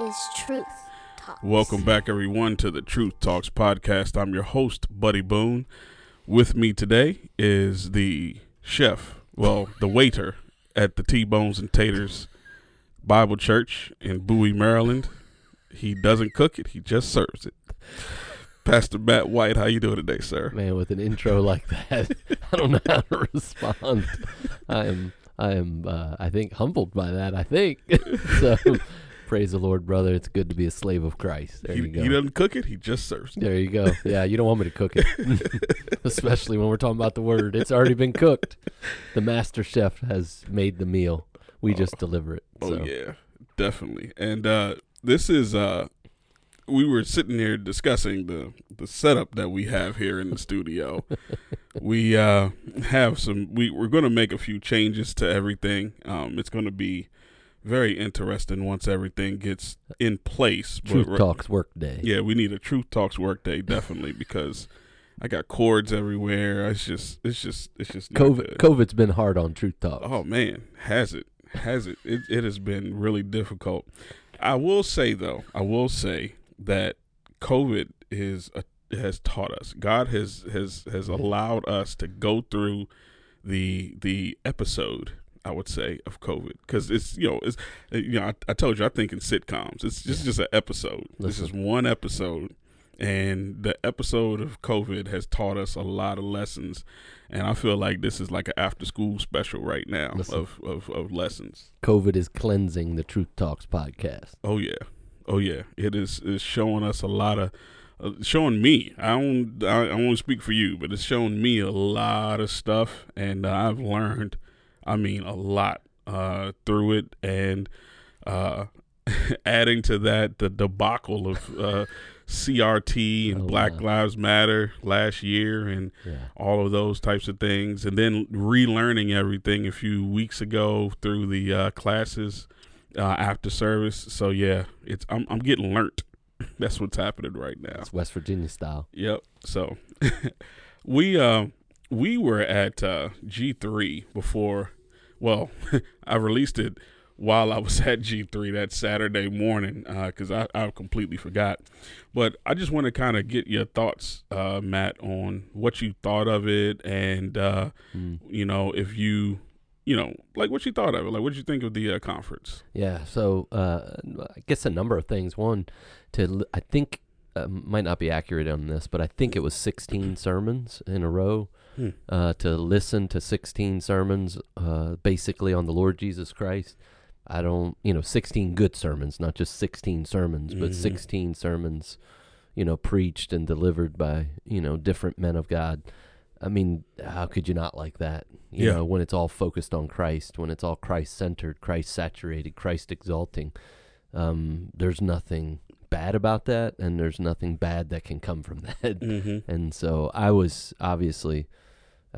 is Truth Talks. Welcome back, everyone, to the Truth Talks podcast. I'm your host, Buddy Boone. With me today is the chef, well, the waiter at the T Bones and Taters Bible Church in Bowie, Maryland. He doesn't cook it; he just serves it. Pastor Matt White, how you doing today, sir? Man, with an intro like that, I don't know how to respond. I am, I am, uh, I think humbled by that. I think so. Praise the Lord, brother. It's good to be a slave of Christ. There he, you go. he doesn't cook it; he just serves it. There you go. Yeah, you don't want me to cook it, especially when we're talking about the word. It's already been cooked. The master chef has made the meal. We just deliver it. Oh yeah, definitely. And uh, this is uh, we were sitting here discussing the the setup that we have here in the studio. we uh, have some. We we're going to make a few changes to everything. Um, it's going to be very interesting once everything gets in place. But Truth ri- Talks Work Day. Yeah, we need a Truth Talks work day definitely because I got cords everywhere. It's just it's just it's just COVID. COVID's been hard on Truth Talks. Oh man, has it? Has it? It it has been really difficult. I will say though, I will say that COVID is a, has taught us. God has has has allowed us to go through the the episode. I would say of COVID because it's you know it's you know I, I told you I think in sitcoms it's just just an episode. This is one episode, and the episode of COVID has taught us a lot of lessons, and I feel like this is like an after school special right now Listen. of, of of lessons. COVID is cleansing the Truth Talks podcast. Oh yeah, oh yeah. It is is showing us a lot of, uh, showing me. I don't I, I won't speak for you, but it's showing me a lot of stuff, and uh, I've learned. I mean, a lot uh, through it, and uh, adding to that the debacle of uh, CRT and Oh, Black wow. Lives Matter last year, and Yeah. all of those types of things, and then relearning everything a few weeks ago through the uh, classes uh, after service. So yeah, it's I'm I'm getting learnt. That's what's happening right now. It's West Virginia style. Yep. So we uh, we were at uh, G3 before. Well, I released it while I was at G3 that Saturday morning because I, I completely forgot. But I just want to kind of get your thoughts, uh, Matt, on what you thought of it, and uh, Mm. you know if you, you know, like what you thought of it, like what did you think of the uh, conference. Yeah, so uh, I guess a number of things. One, to I think uh, might not be accurate on this, but I think it was 16 sermons in a row. Hmm. Uh, to listen to 16 sermons, uh, basically on the Lord Jesus Christ. I don't, you know, 16 good sermons, not just 16 sermons, but Mhm. 16 sermons, you know, preached and delivered by, you know, different men of God. I mean, how could you not like that? You Yeah. know, when it's all focused on Christ, when it's all Christ centered, Christ saturated, Christ exalting, um, there's nothing bad about that, and there's nothing bad that can come from that. Mm-hmm. And so I was obviously,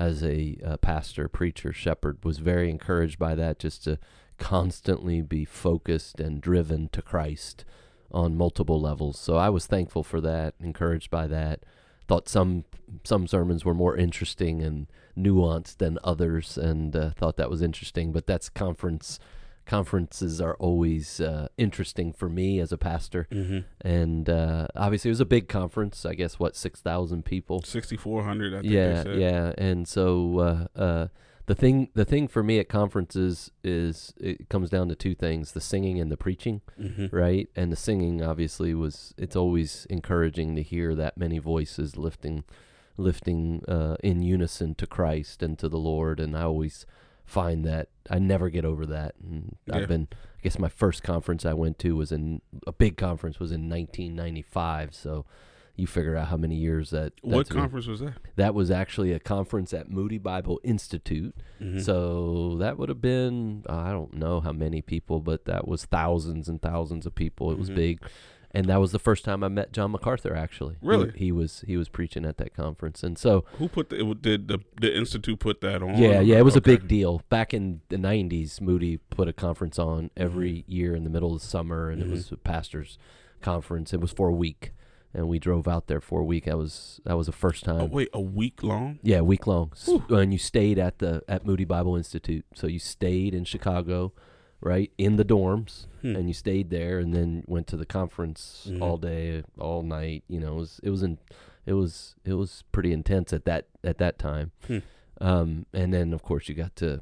as a uh, pastor, preacher, shepherd, was very encouraged by that just to constantly be focused and driven to Christ on multiple levels. So I was thankful for that, encouraged by that. Thought some some sermons were more interesting and nuanced than others, and uh, thought that was interesting. But that's conference. Conferences are always uh, interesting for me as a pastor, Mm-hmm. and uh, obviously it was a big conference. I guess what six thousand people. Sixty four hundred. I think Yeah, they said. yeah. And so uh, uh, the thing the thing for me at conferences is it comes down to two things: the singing and the preaching, Mm-hmm. right? And the singing obviously was it's always encouraging to hear that many voices lifting lifting uh, in unison to Christ and to the Lord, and I always find that I never get over that. And Yeah. I've been, I guess, my first conference I went to was in a big conference was in 1995. So you figure out how many years that. What that's been. conference was that? That was actually a conference at Moody Bible Institute. Mm-hmm. So that would have been I don't know how many people, but that was thousands and thousands of people. It was Mhm. big. And that was the first time I met John MacArthur actually. He- Really? He, was he was preaching at that conference. And so Who put the, did the the institute put that on? yeah, yeah, it was a big deal. Back in the 90s, Moody put a conference on every year in the middle of the summer and Mhm. it was a pastor's conference. It was for a week. And we drove out there for a week. That was that was the first time. Oh wait, a week long? Yeah, a week long. Whew. And you stayed at the at Moody Bible Institute. So you stayed in Chicago right in the dorms, Hmm. and you stayed there, and then went to the conference Mhm. all day, all night. You know, it was it was in, it was it was pretty intense at that at that time. Hmm. Um, and then of course you got to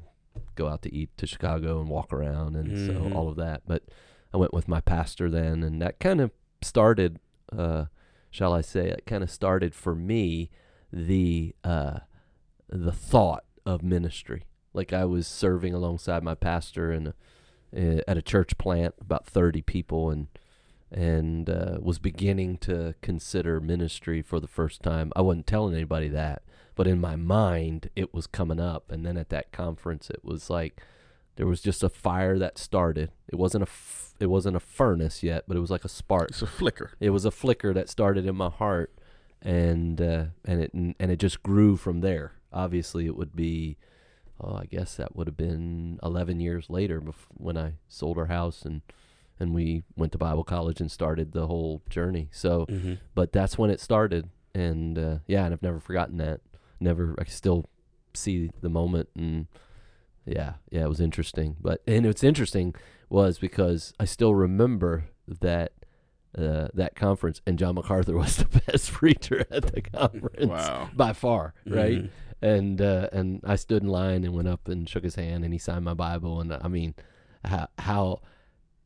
go out to eat to Chicago and walk around, and Mhm. so all of that. But I went with my pastor then, and that kind of started. Uh, shall I say? It kind of started for me the uh, the thought of ministry. Like I was serving alongside my pastor in a, at a church plant, about thirty people, and and uh, was beginning to consider ministry for the first time. I wasn't telling anybody that, but in my mind, it was coming up. And then at that conference, it was like there was just a fire that started. It wasn't a f- it wasn't a furnace yet, but it was like a spark It's a flicker. it was a flicker that started in my heart and uh, and it and it just grew from there obviously it would be oh i guess that would have been 11 years later when i sold our house and and we went to bible college and started the whole journey so Mm-hmm. but that's when it started and uh, yeah and i've never forgotten that never i still see the moment and yeah yeah it was interesting but and what's interesting was because i still remember that uh, that conference and john macarthur was the best preacher at the conference Wow. by far right Mhm. And uh, and I stood in line and went up and shook his hand and he signed my Bible and I mean how how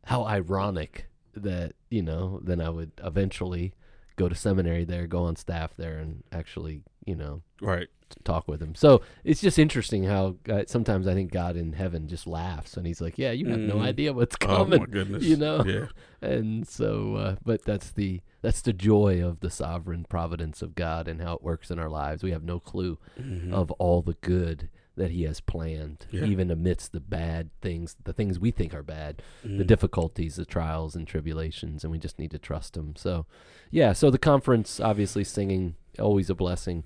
how ironic that you know then I would eventually go to seminary there go on staff there and actually you know Right. Talk with him so it's just interesting how uh, sometimes I think God in heaven just laughs and he's like yeah you have no Mhm. idea what's Oh coming my goodness. you know? Yeah. and so uh, but that's the that's the joy of the sovereign providence of God and how it works in our lives we have no clue Mhm. of all the good that he has planned Yeah. even amidst the bad things the things we think are bad the Mhm. difficulties the trials and tribulations and we just need to trust him so yeah so the conference obviously singing always a blessing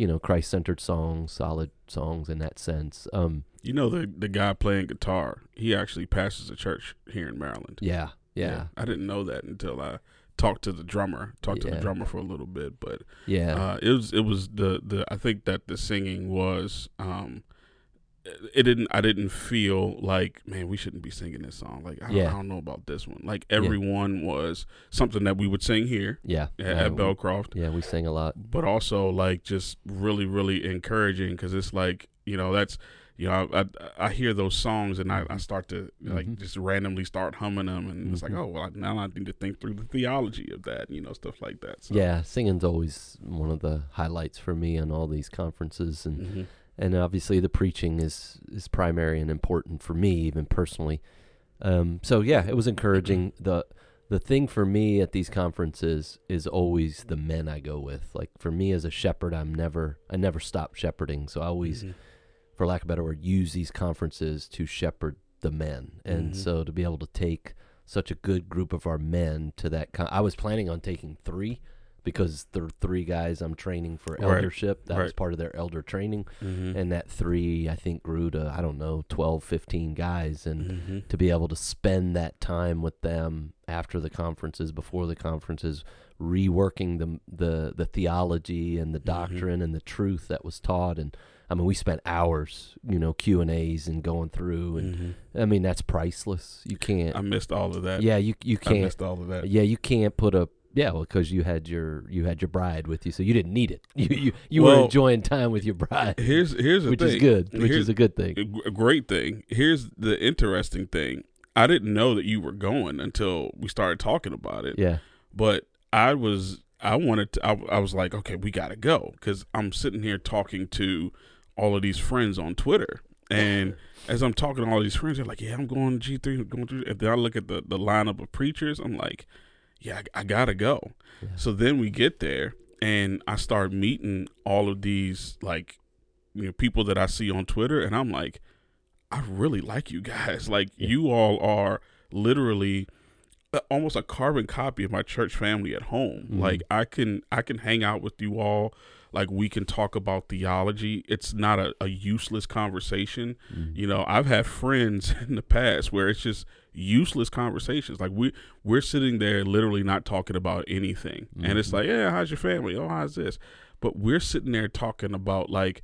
you know christ-centered songs solid songs in that sense um You know the the guy playing guitar. He actually pastors a church here in Maryland. yeah yeah I didn't know that until I talked to the drummer. Talked to the drummer for a little bit, but yeah uh, it was it was the the I think that the singing was um it didn't I didn't feel like man we shouldn't be singing this song like I, don't- Yeah. I don't know about this one like everyone was something that we would sing here yeah at, Uh, at Belcroft yeah we sing a lot but also like just really really encouraging because it's like you know that's you know I, I, I hear those songs and I, I start to like Mhm. just randomly start humming them and it's like Mhm. oh well now I need to think through the theology of that you know stuff like that so yeah singing's always one of the highlights for me on all these conferences and Mhm. And obviously the preaching is is primary and important for me even personally. Um, so yeah it was encouraging. The the thing for me at these conferences is always the men I go with. Like for me as a shepherd I'm never I never stop shepherding. So I always Mhm. for lack of a better word use these conferences to shepherd the men. And Mhm. so to be able to take such a good group of our men to that con- I was planning on taking 3 because the three guys I'm training for Right. eldership that was part of their elder training Mhm. and that three i think grew to i don't know 12 15 guys and Mhm. to be able to spend that time with them after the conferences before the conferences reworking the the, the theology and the Mhm. doctrine and the truth that was taught and i mean we spent hours you know q and a's and going through and Mhm. i mean that's priceless you can't I missed all of that yeah you you can't I missed all of that yeah you can't put a yeah, well, because you had your you had your bride with you, so you didn't need it. You you, you were enjoying time with your bride, here's here's the which thing is good, which Here's- is a good thing. a great thing. Here's the interesting thing. I didn't know that you were going until we started talking about it. Yeah, But I was, I wanted to, I, I was like, okay, we got to go. Cause I'm sitting here talking to all of these friends on Twitter. And as I'm talking to all these friends, they're like, yeah, I'm going to G3, I'm going to, and then I look at the, the lineup of preachers. I'm like, yeah, I, I got to go. Yeah. So then we get there and I start meeting all of these, like, you know, people that I see on Twitter. And I'm like, I really like you guys. Like, Yeah. you all are literally almost a carbon copy of my church family at home. Mhm. Like I can I can hang out with you all. Like we can talk about theology. It's not a, a useless conversation. Mhm. You know, I've had friends in the past where it's just useless conversations. Like we we're sitting there literally not talking about anything. And it's Mhm. like, yeah, how's your family? Oh, how's this? But we're sitting there talking about like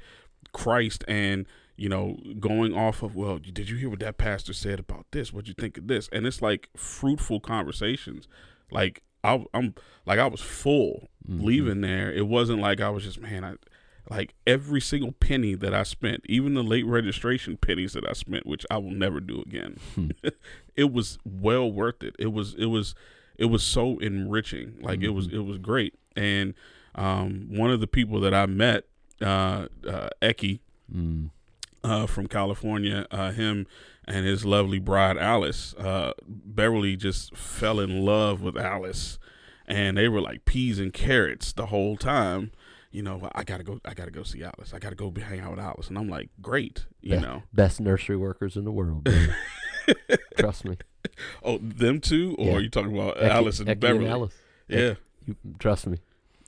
Christ and you know, going off of, well, did you hear what that pastor said about this? What'd you think of this? And it's like fruitful conversations. Like I, I'm like I was full Mhm. leaving there. It wasn't like I was just man. I like every single penny that I spent, even the late registration pennies that I spent, which I will never do again. Hmm. it was well worth it. It was it was it was so enriching. Like it was Mhm. it was great. And um, one of the people that I met, uh, uh, Eki, Mm. Uh, from California. Uh, him and his lovely bride Alice. Uh, Beverly just fell in love with Alice, and they were like peas and carrots the whole time. You know, I gotta go. I gotta go see Alice. I gotta go be- hang out with Alice, and I'm like, great. You know, Best nursery workers in the world. Trust me. oh, them two, or Yeah. are you talking about Eki- Alice and Eki Beverly? Alice. Yeah, You, trust me.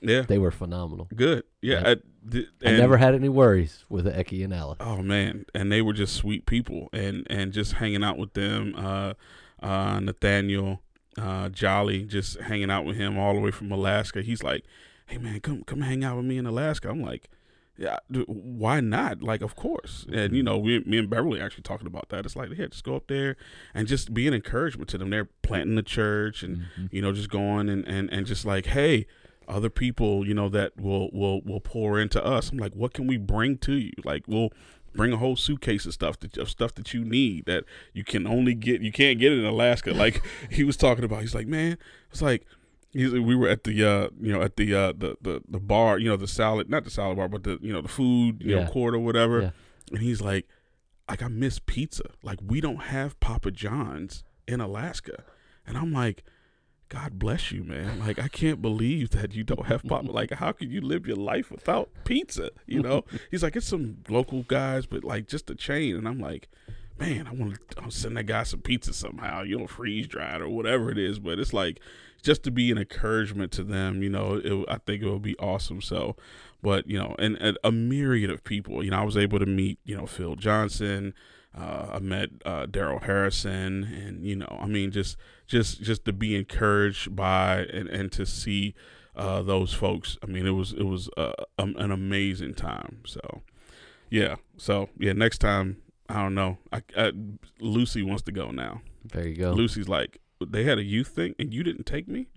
Yeah, They were phenomenal. good. Yeah, Yeah. I, th- I never had any worries with Eki and Alice. Oh man, and they were just sweet people, and and just hanging out with them. Uh, uh, Nathaniel, uh, Jolly, just hanging out with him all the way from Alaska. He's like, "Hey man, come come hang out with me in Alaska." I'm like, "Yeah, why not?" Like, of course. And you know, we, me and Beverly actually talking about that. It's like, yeah, just go up there and just be an encouragement to them. They're planting the church and Mhm. you know, just going and, and, and just like, hey, other people, you know, that will, will, will pour into us. I'm like, what can we bring to you? Like, we'll bring a whole suitcase of stuff that, of stuff that you need that you can only get, you can't get it in Alaska. Like he was talking about, he's like, man, it's like, he's, we were at the, uh, you know, at the, uh, the, the, the bar, you know, the salad, not the salad bar, but the, you know, the food, you Yeah. know, court or whatever. Yeah. And he's like, like, I miss pizza. Like, we don't have Papa John's in Alaska. And I'm like, God bless you, man. Like, I can't believe that you don't have Papa. Like, how could you live your life without pizza? You know? He's like, it's some local guys, but like just a chain. And I'm like, man, I want to send that guy some pizza somehow, you know, freeze dried or whatever it is. But it's like, just to be an encouragement to them, you know, it, I think it would be awesome. So, but you know, and, and a myriad of people. You know, I was able to meet, you know, Phil Johnson. Uh, I met uh, Darrell Harrison, and you know, I mean, just just just to be encouraged by and, and to see uh, those folks. I mean, it was it was uh, um, an amazing time. So, yeah. So yeah, next time I don't know. I, I Lucy wants to go now. There you go. Lucy's like, they had a youth thing, and you didn't take me.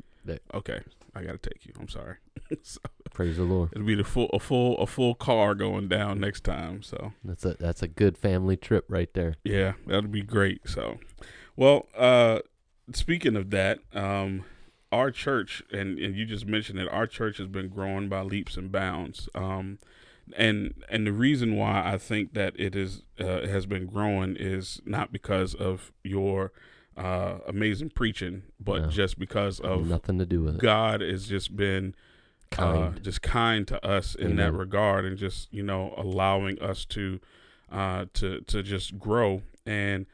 Okay, I gotta take you. I'm sorry. so Praise the Lord. it'll be the full a full a full car going down next time. So That's a that's a good family trip right there. yeah, that'll be great. So, well, uh, speaking of that, um, our church and and you just mentioned that our church has been growing by leaps and bounds. Um, and and the reason why I think that it is uh, has been growing is not because of your uh, amazing preaching, but No. just because of Nothing to do with it. God has just been uh, Kind. just kind to us in that regard, and just you know allowing us to uh, to to just grow. And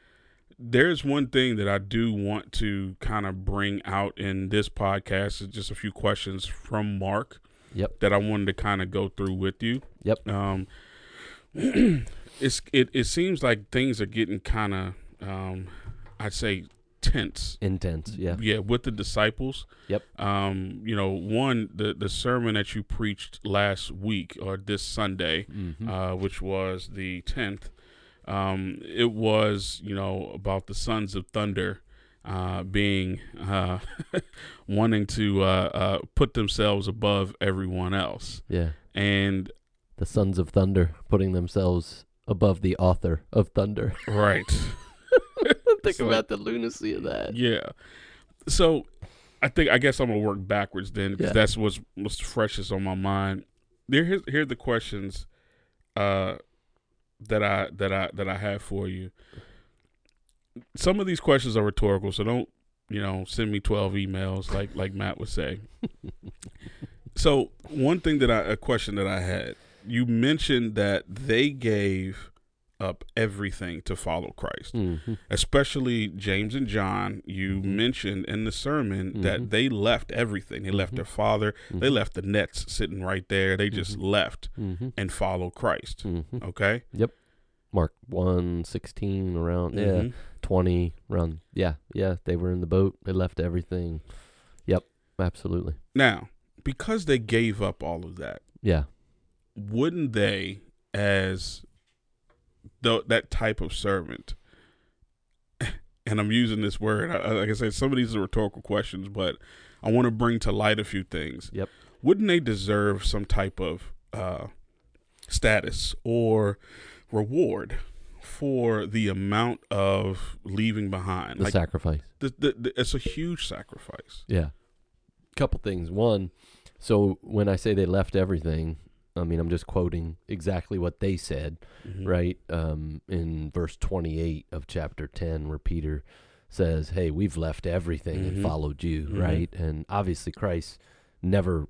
there's one thing that I do want to kind of bring out in this podcast is just a few questions from Mark. Yep. That I wanted to kind of go through with you. Yep. Um, it's it it seems like things are getting kind of um, I'd say tense Intense. Yeah. yeah with the disciples Yep. um you know one the the sermon that you preached last week or this sunday Mhm. uh which was the 10th um it was you know about the sons of thunder uh being uh wanting to uh uh put themselves above everyone else yeah. and The sons of thunder putting themselves above the author of thunder. right Think So- about the lunacy of that. Yeah. So I think I guess I'm gonna work backwards then because Yeah. that's what's what's freshest on my mind. There, here's here are the questions uh, that I that I that I have for you. Some of these questions are rhetorical, so don't you know send me twelve emails like like Matt would say. so one thing that I a question that I had, you mentioned that they gave up everything to follow Christ Mhm. especially James and John, you Mhm. mentioned in the sermon Mhm. that they left everything. They left Mhm. their father, they Mhm. left the nets sitting right there. They just Mhm. left and followed Christ. Okay? Mark 1, 16, around, yeah, Mhm. 20, around, yeah, yeah, they were in the boat. They left everything. Yep, absolutely. Now, because they gave up all of that, Yeah. wouldn't they, as that type of servant, and I'm using this word, I- like I said, some of these are rhetorical questions, but I want to bring to light a few things. Yep. Wouldn't they deserve some type of uh, status or reward for the amount of leaving behind? The Like, sacrifice. the, the, the, it's a huge sacrifice. Yeah. Couple things. One, so when I say they left everything, I mean I'm just quoting exactly what they said, Mhm. right? Um, in verse 28 of chapter 10, where Peter says, "Hey, we've left everything Mhm. and followed you," Mhm. right? And obviously Christ never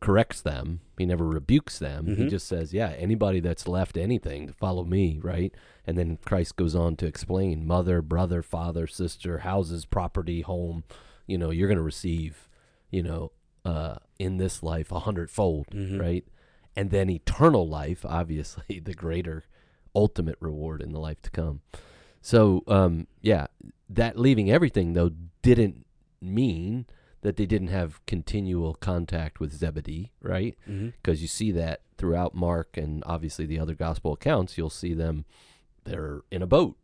corrects them. He never rebukes them. He Mhm. just says, "Yeah, anybody that's left anything to follow me, right?" And then Christ goes on to explain mother, brother, father, sister, houses, property, home. You know, you're going to receive, you know, uh, in this life a hundredfold, Mhm. right? And then eternal life, obviously, the greater ultimate reward in the life to come. So, um, yeah, that leaving everything though didn't mean that they didn't have continual contact with Zebedee, right? Because you see that throughout Mark and obviously the other gospel accounts. You'll see them, they're in a boat.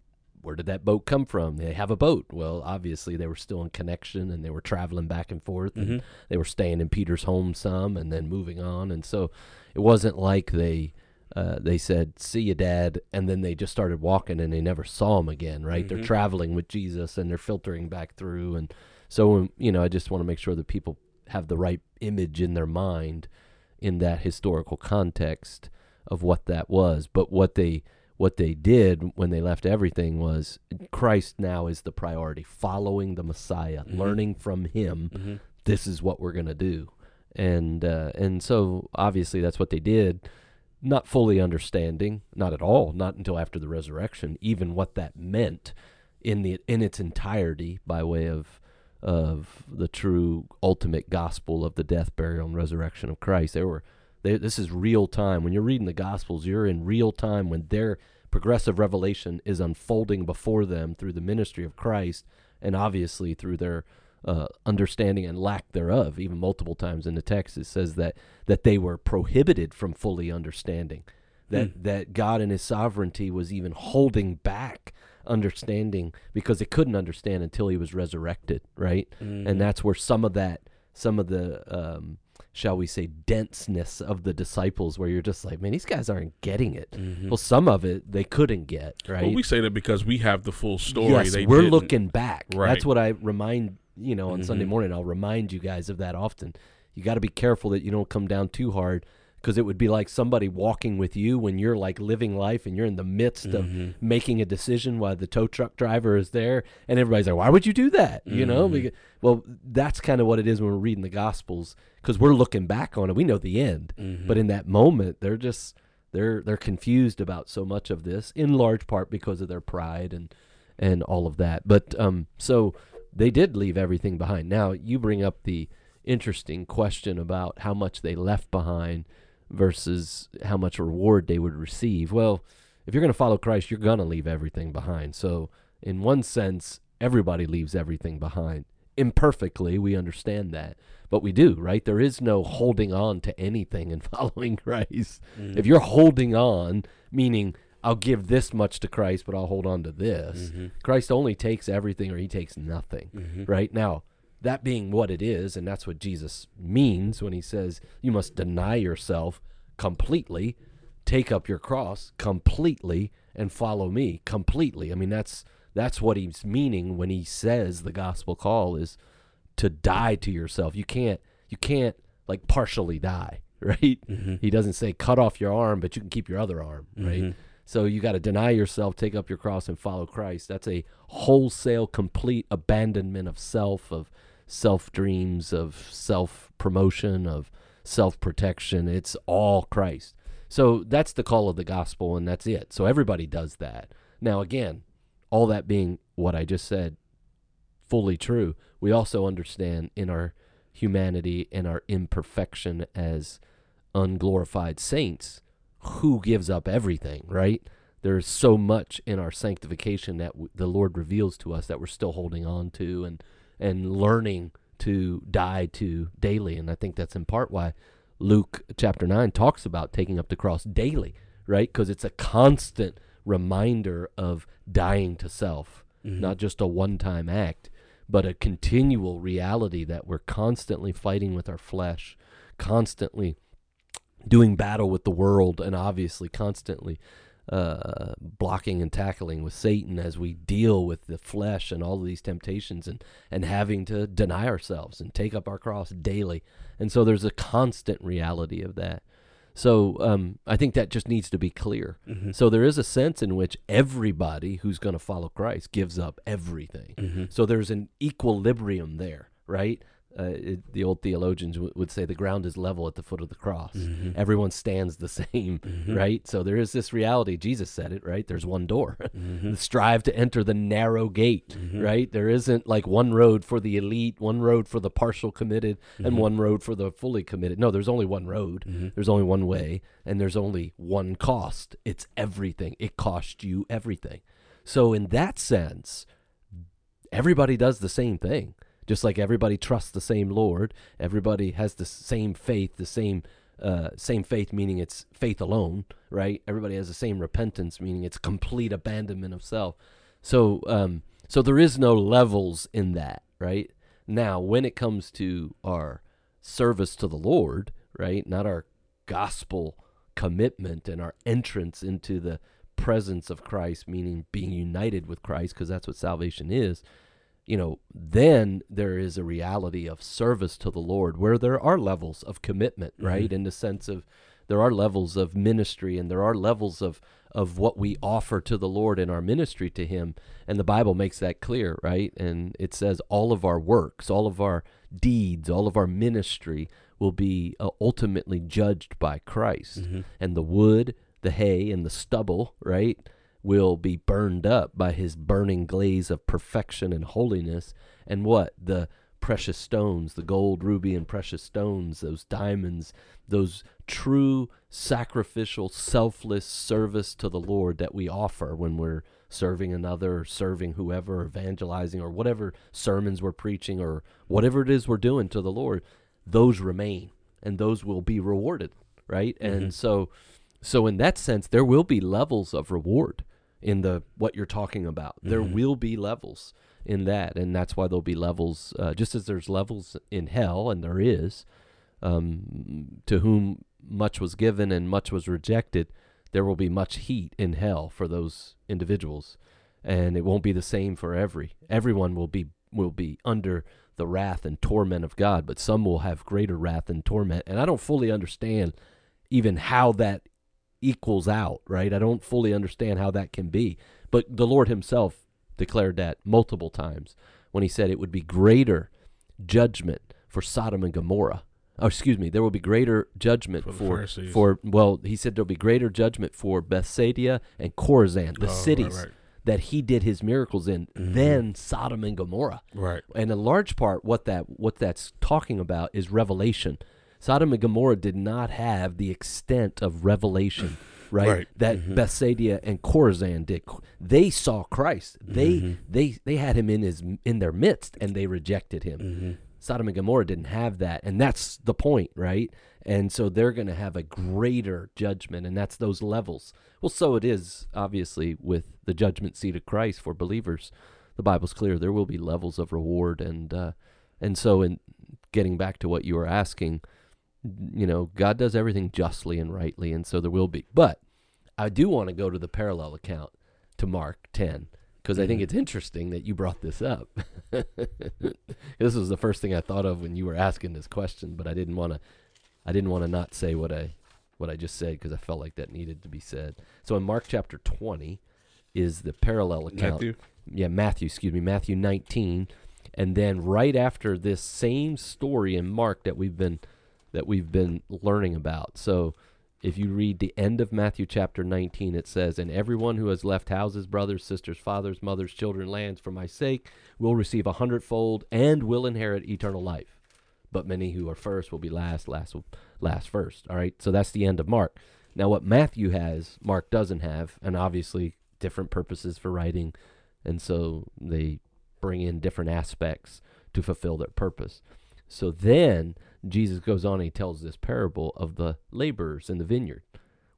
Where did that boat come from? They have a boat. Well, obviously they were still in connection and they were traveling back and forth and Mhm. they were staying in Peter's home some and then moving on. And so it wasn't like they uh, they said, "See you, Dad," and then they just started walking and they never saw him again. Right? They're Mhm. traveling with Jesus and they're filtering back through. And so um, you know, I just want to make sure that people have the right image in their mind in that historical context of what that was. But what they what they did when they left everything was Christ now is the priority, following the Messiah, Mhm. learning from him. Mhm. This is what we're going to do. And uh, and so obviously that's what they did, not fully understanding, not at all, not until after the resurrection, even what that meant in the in its entirety by way of of the true ultimate gospel of the death, burial, and resurrection of Christ. There were they, this is real time. When you're reading the Gospels, you're in real time when their progressive revelation is unfolding before them through the ministry of Christ, and obviously through their uh, understanding and lack thereof. Even multiple times in the text, it says that that they were prohibited from fully understanding. That that God in His sovereignty was even holding back understanding because they couldn't understand until He was resurrected, right? Mhm. and that's where some of that some of the um shall we say denseness of the disciples where you're just like man these guys aren't getting it Mhm. well some of it they couldn't get right Well, we say that because we have the full story. yes we're didn't. looking back Right. that's what i remind you know on sunday Mhm. morning i'll remind you guys of that often you got to be careful that you don't come down too hard because it would be like somebody walking with you when you're like living life and you're in the midst of Mhm. making a decision while the tow truck driver is there and everybody's like why would you do that you know Mhm. Because- well that's kind of what it is when we're reading the gospels because we're looking back on it we know the end Mhm. but in that moment they're just they're they're confused about so much of this in large part because of their pride and and all of that but um so they did leave everything behind now you bring up the interesting question about how much they left behind versus how much reward they would receive. Well if you're going to follow Christ you're going to leave everything behind. So in one sense everybody leaves everything behind. Imperfectly we understand that. But we do right? There is no holding on to anything in following christ. Mhm. if you're holding on meaning i'll give this much to christ but i'll hold on to this Mhm. christ only takes everything or he takes nothing Mhm. right? Now that being what it is and that's what jesus means when he says you must deny yourself completely take up your cross completely and follow me completely i mean that's that's what he's meaning when he says the gospel call is to die to yourself you can't you can't like partially die right Mhm. he doesn't say cut off your arm but you can keep your other arm right Mhm. so you got to deny yourself, take up your cross, and follow Christ. That's a wholesale, complete abandonment of self, of self dreams, of self promotion, of self protection. It's all Christ. So that's the call of the gospel, and that's it. So everybody does that. Now, again, all that being what I just said, fully true, we also understand in our humanity and our imperfection as unglorified saints who gives up everything, right? There's so much in our sanctification that w- the Lord reveals to us that we're still holding on to and and learning to die to daily. And I think that's in part why Luke chapter 9 talks about taking up the cross daily, right? Because it's a constant reminder of dying to self, Mhm. not just a one time act, but a continual reality that we're constantly fighting with our flesh, constantly doing battle with the world, and obviously constantly uh, blocking and tackling with Satan as we deal with the flesh and all of these temptations and, and having to deny ourselves and take up our cross daily. And so there's a constant reality of that. So um, I think that just needs to be clear. Mhm. So there is a sense in which everybody who's going to follow Christ gives up everything. Mhm. So there's an equilibrium there, right? Uh, it, the old theologians w- would say the ground is level at the foot of the cross. Mhm. Everyone stands the same, Mhm. right? So there is this reality. Jesus said it, right? There's one door. Mhm. Strive to enter the narrow gate, Mhm. right? There isn't like one road for the elite, one road for the partial committed, and Mhm. one road for the fully committed. No, there's only one road. Mhm. There's only one way, and there's only one cost. It's everything. It costs you everything. So, in that sense, everybody does the same thing. Just like everybody trusts the same Lord, everybody has the same faith, the same uh, same faith, meaning it's faith alone, right? Everybody has the same repentance, meaning it's complete abandonment of self. So, um, so there is no levels in that, right? Now, when it comes to our service to the Lord, right, not our gospel commitment and our entrance into the presence of Christ, meaning being united with Christ, because that's what salvation is, you know, then there is a reality of service to the Lord where there are levels of commitment, right? In the sense of there are levels of ministry and there are levels of of what we offer to the Lord in our ministry to him. And the Bible makes that clear right? And it says all of our works all of our deeds all of our ministry will be uh, ultimately judged by Christ. Mhm. and the wood the hay and the stubble right will be burned up by his burning glaze of perfection and holiness. And what? The precious stones the gold ruby and precious stones those diamonds those true sacrificial selfless service to the lord that we offer when we're serving another or serving whoever or evangelizing or whatever sermons we're preaching or whatever it is we're doing to the lord. Those remain and those will be rewarded right? Mhm. and so so in that sense there will be levels of reward in the what you're talking about. There Mhm. will be levels in that and that's why there'll be levels uh, just as there's levels in hell and there is um, to whom much was given and much was rejected there will be much heat in hell for those individuals. And it won't be the same for every everyone will be will be under the wrath and torment of God but some will have greater wrath and torment. And I don't fully understand even how that equals out right I don't fully understand how that can be but the Lord himself declared that multiple times when he said it would be greater judgment for Sodom and Gomorrah. Oh, excuse me, there will be greater judgment For for for well, he said there'll be greater judgment for Bethsaida and Chorazin, the Oh, cities right. that he did his miracles in, Mhm. than Sodom and Gomorrah. Right. And in large part, what that what that's talking about is revelation. Sodom and Gomorrah did not have the extent of revelation, right? Right. That Mhm. Bethsaida and Chorazin did. They saw Christ. They Mhm. they they had him in his in their midst, and they rejected him. Mhm. Sodom and Gomorrah didn't have that, and that's the point, right? And so they're going to have a greater judgment, and that's those levels. Well, so it is obviously with the judgment seat of Christ for believers. The Bible's clear; there will be levels of reward, and uh, and so in getting back to what you were asking, you know, God does everything justly and rightly, and so there will be. But I do want to go to the parallel account to Mark ten because I think Mhm. it's interesting that you brought this up. this was the first thing I thought of when you were asking this question, but I didn't want to. I didn't want to not say what I what I just said because I felt like that needed to be said. So in Mark chapter twenty is the parallel account. Matthew. Yeah, Matthew. Excuse me, Matthew nineteen, and then right after this same story in Mark that we've been that we've been learning about. So if you read the end of Matthew chapter 19, it says, And everyone who has left houses, brothers, sisters, fathers, mothers, children, lands for my sake will receive a hundredfold and will inherit eternal life. But many who are first will be last, last last first. All right. So that's the end of Mark. Now, what Matthew has, Mark doesn't have, and obviously different purposes for writing. And so they bring in different aspects to fulfill their purpose. So then Jesus goes on and he tells this parable of the laborers in the vineyard,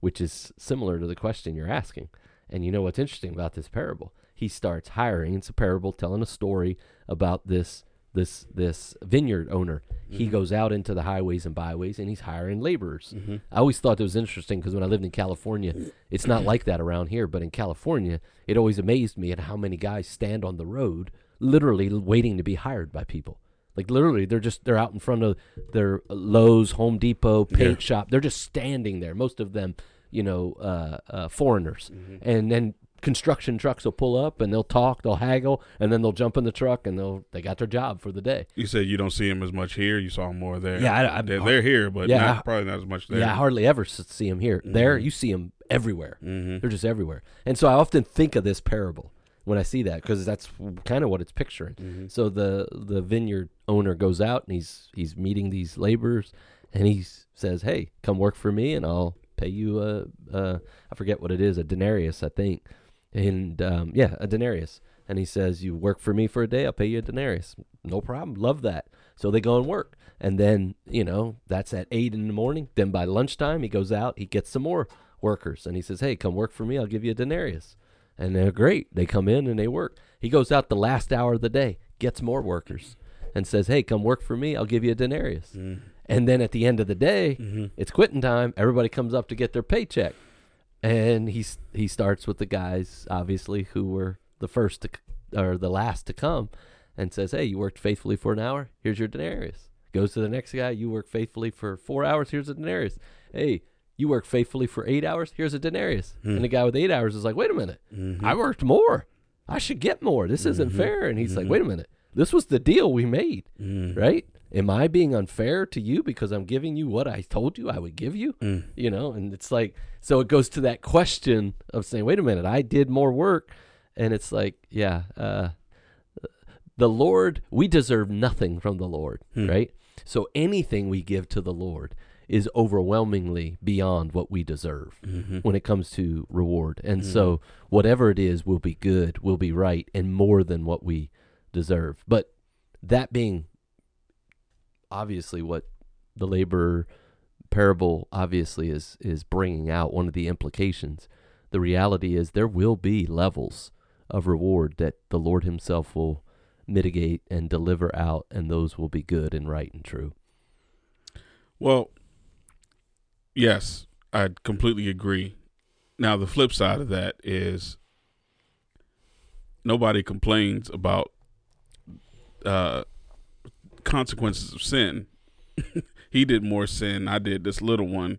which is similar to the question you're asking. And you know what's interesting about this parable? He starts hiring. It's a parable telling a story about this this this vineyard owner. He mm-hmm. goes out into the highways and byways and he's hiring laborers. Mm-hmm. I always thought it was interesting because when I lived in California, it's not like that around here. But in California, it always amazed me at how many guys stand on the road, literally waiting to be hired by people. Like literally, they're just they're out in front of their Lowe's, Home Depot, paint shop. They're just standing there. Most of them, you know, uh, uh, foreigners, and then construction trucks will pull up and they'll talk, they'll haggle, and then they'll jump in the truck and they'll they got their job for the day. You said you don't see them as much here. You saw him more there. Yeah, I- I- they're, they're here, but Yeah, not, I- probably not as much there. Yeah, I hardly ever see them here. There, you see them everywhere. Mm-hmm. They're just everywhere. And so I often think of this parable when I see that because that's kind of what it's picturing. Mm-hmm. So the the vineyard owner goes out and he's he's meeting these laborers and he says, "Hey, come work for me and I'll pay you a, a I forget what it is, a denarius, I think." And um, yeah, a denarius. And he says, "You work for me for a day, I'll pay you a denarius." No problem. Love that. So they go and work. And then, you know, that's at 8 in the morning. Then by lunchtime, he goes out, he gets some more workers and he says, "Hey, come work for me, I'll give you a denarius." And they're great. They come in and they work. He goes out the last hour of the day, gets more workers, and says, Hey, come work for me. I'll give you a denarius. Mm-hmm. And then at the end of the day, mm-hmm. it's quitting time. Everybody comes up to get their paycheck. And he's, he starts with the guys, obviously, who were the first to, or the last to come, and says, Hey, you worked faithfully for an hour. Here's your denarius. Goes to the next guy. You work faithfully for four hours. Here's a denarius. Hey, you work faithfully for eight hours. Here's a denarius. Hmm. And the guy with eight hours is like, Wait a minute. Mm-hmm. I worked more. I should get more. This isn't mm-hmm. fair. And he's like, mm-hmm. wait a minute. This was the deal we made, mm. right? Am I being unfair to you because I'm giving you what I told you I would give you? Mm. You know, and it's like, so it goes to that question of saying, wait a minute, I did more work. And it's like, yeah, uh, the Lord, we deserve nothing from the Lord, hmm. right? So anything we give to the Lord is overwhelmingly beyond what we deserve mm-hmm. when it comes to reward. And mm-hmm. so whatever it is will be good, will be right, and more than what we deserve. But that being obviously what the labor parable obviously is is bringing out one of the implications the reality is there will be levels of reward that the lord himself will mitigate and deliver out and those will be good and right and true Well, yes, I completely agree. Now, the flip side of that is nobody complains about uh, consequences of sin. he did more sin. I did this little one.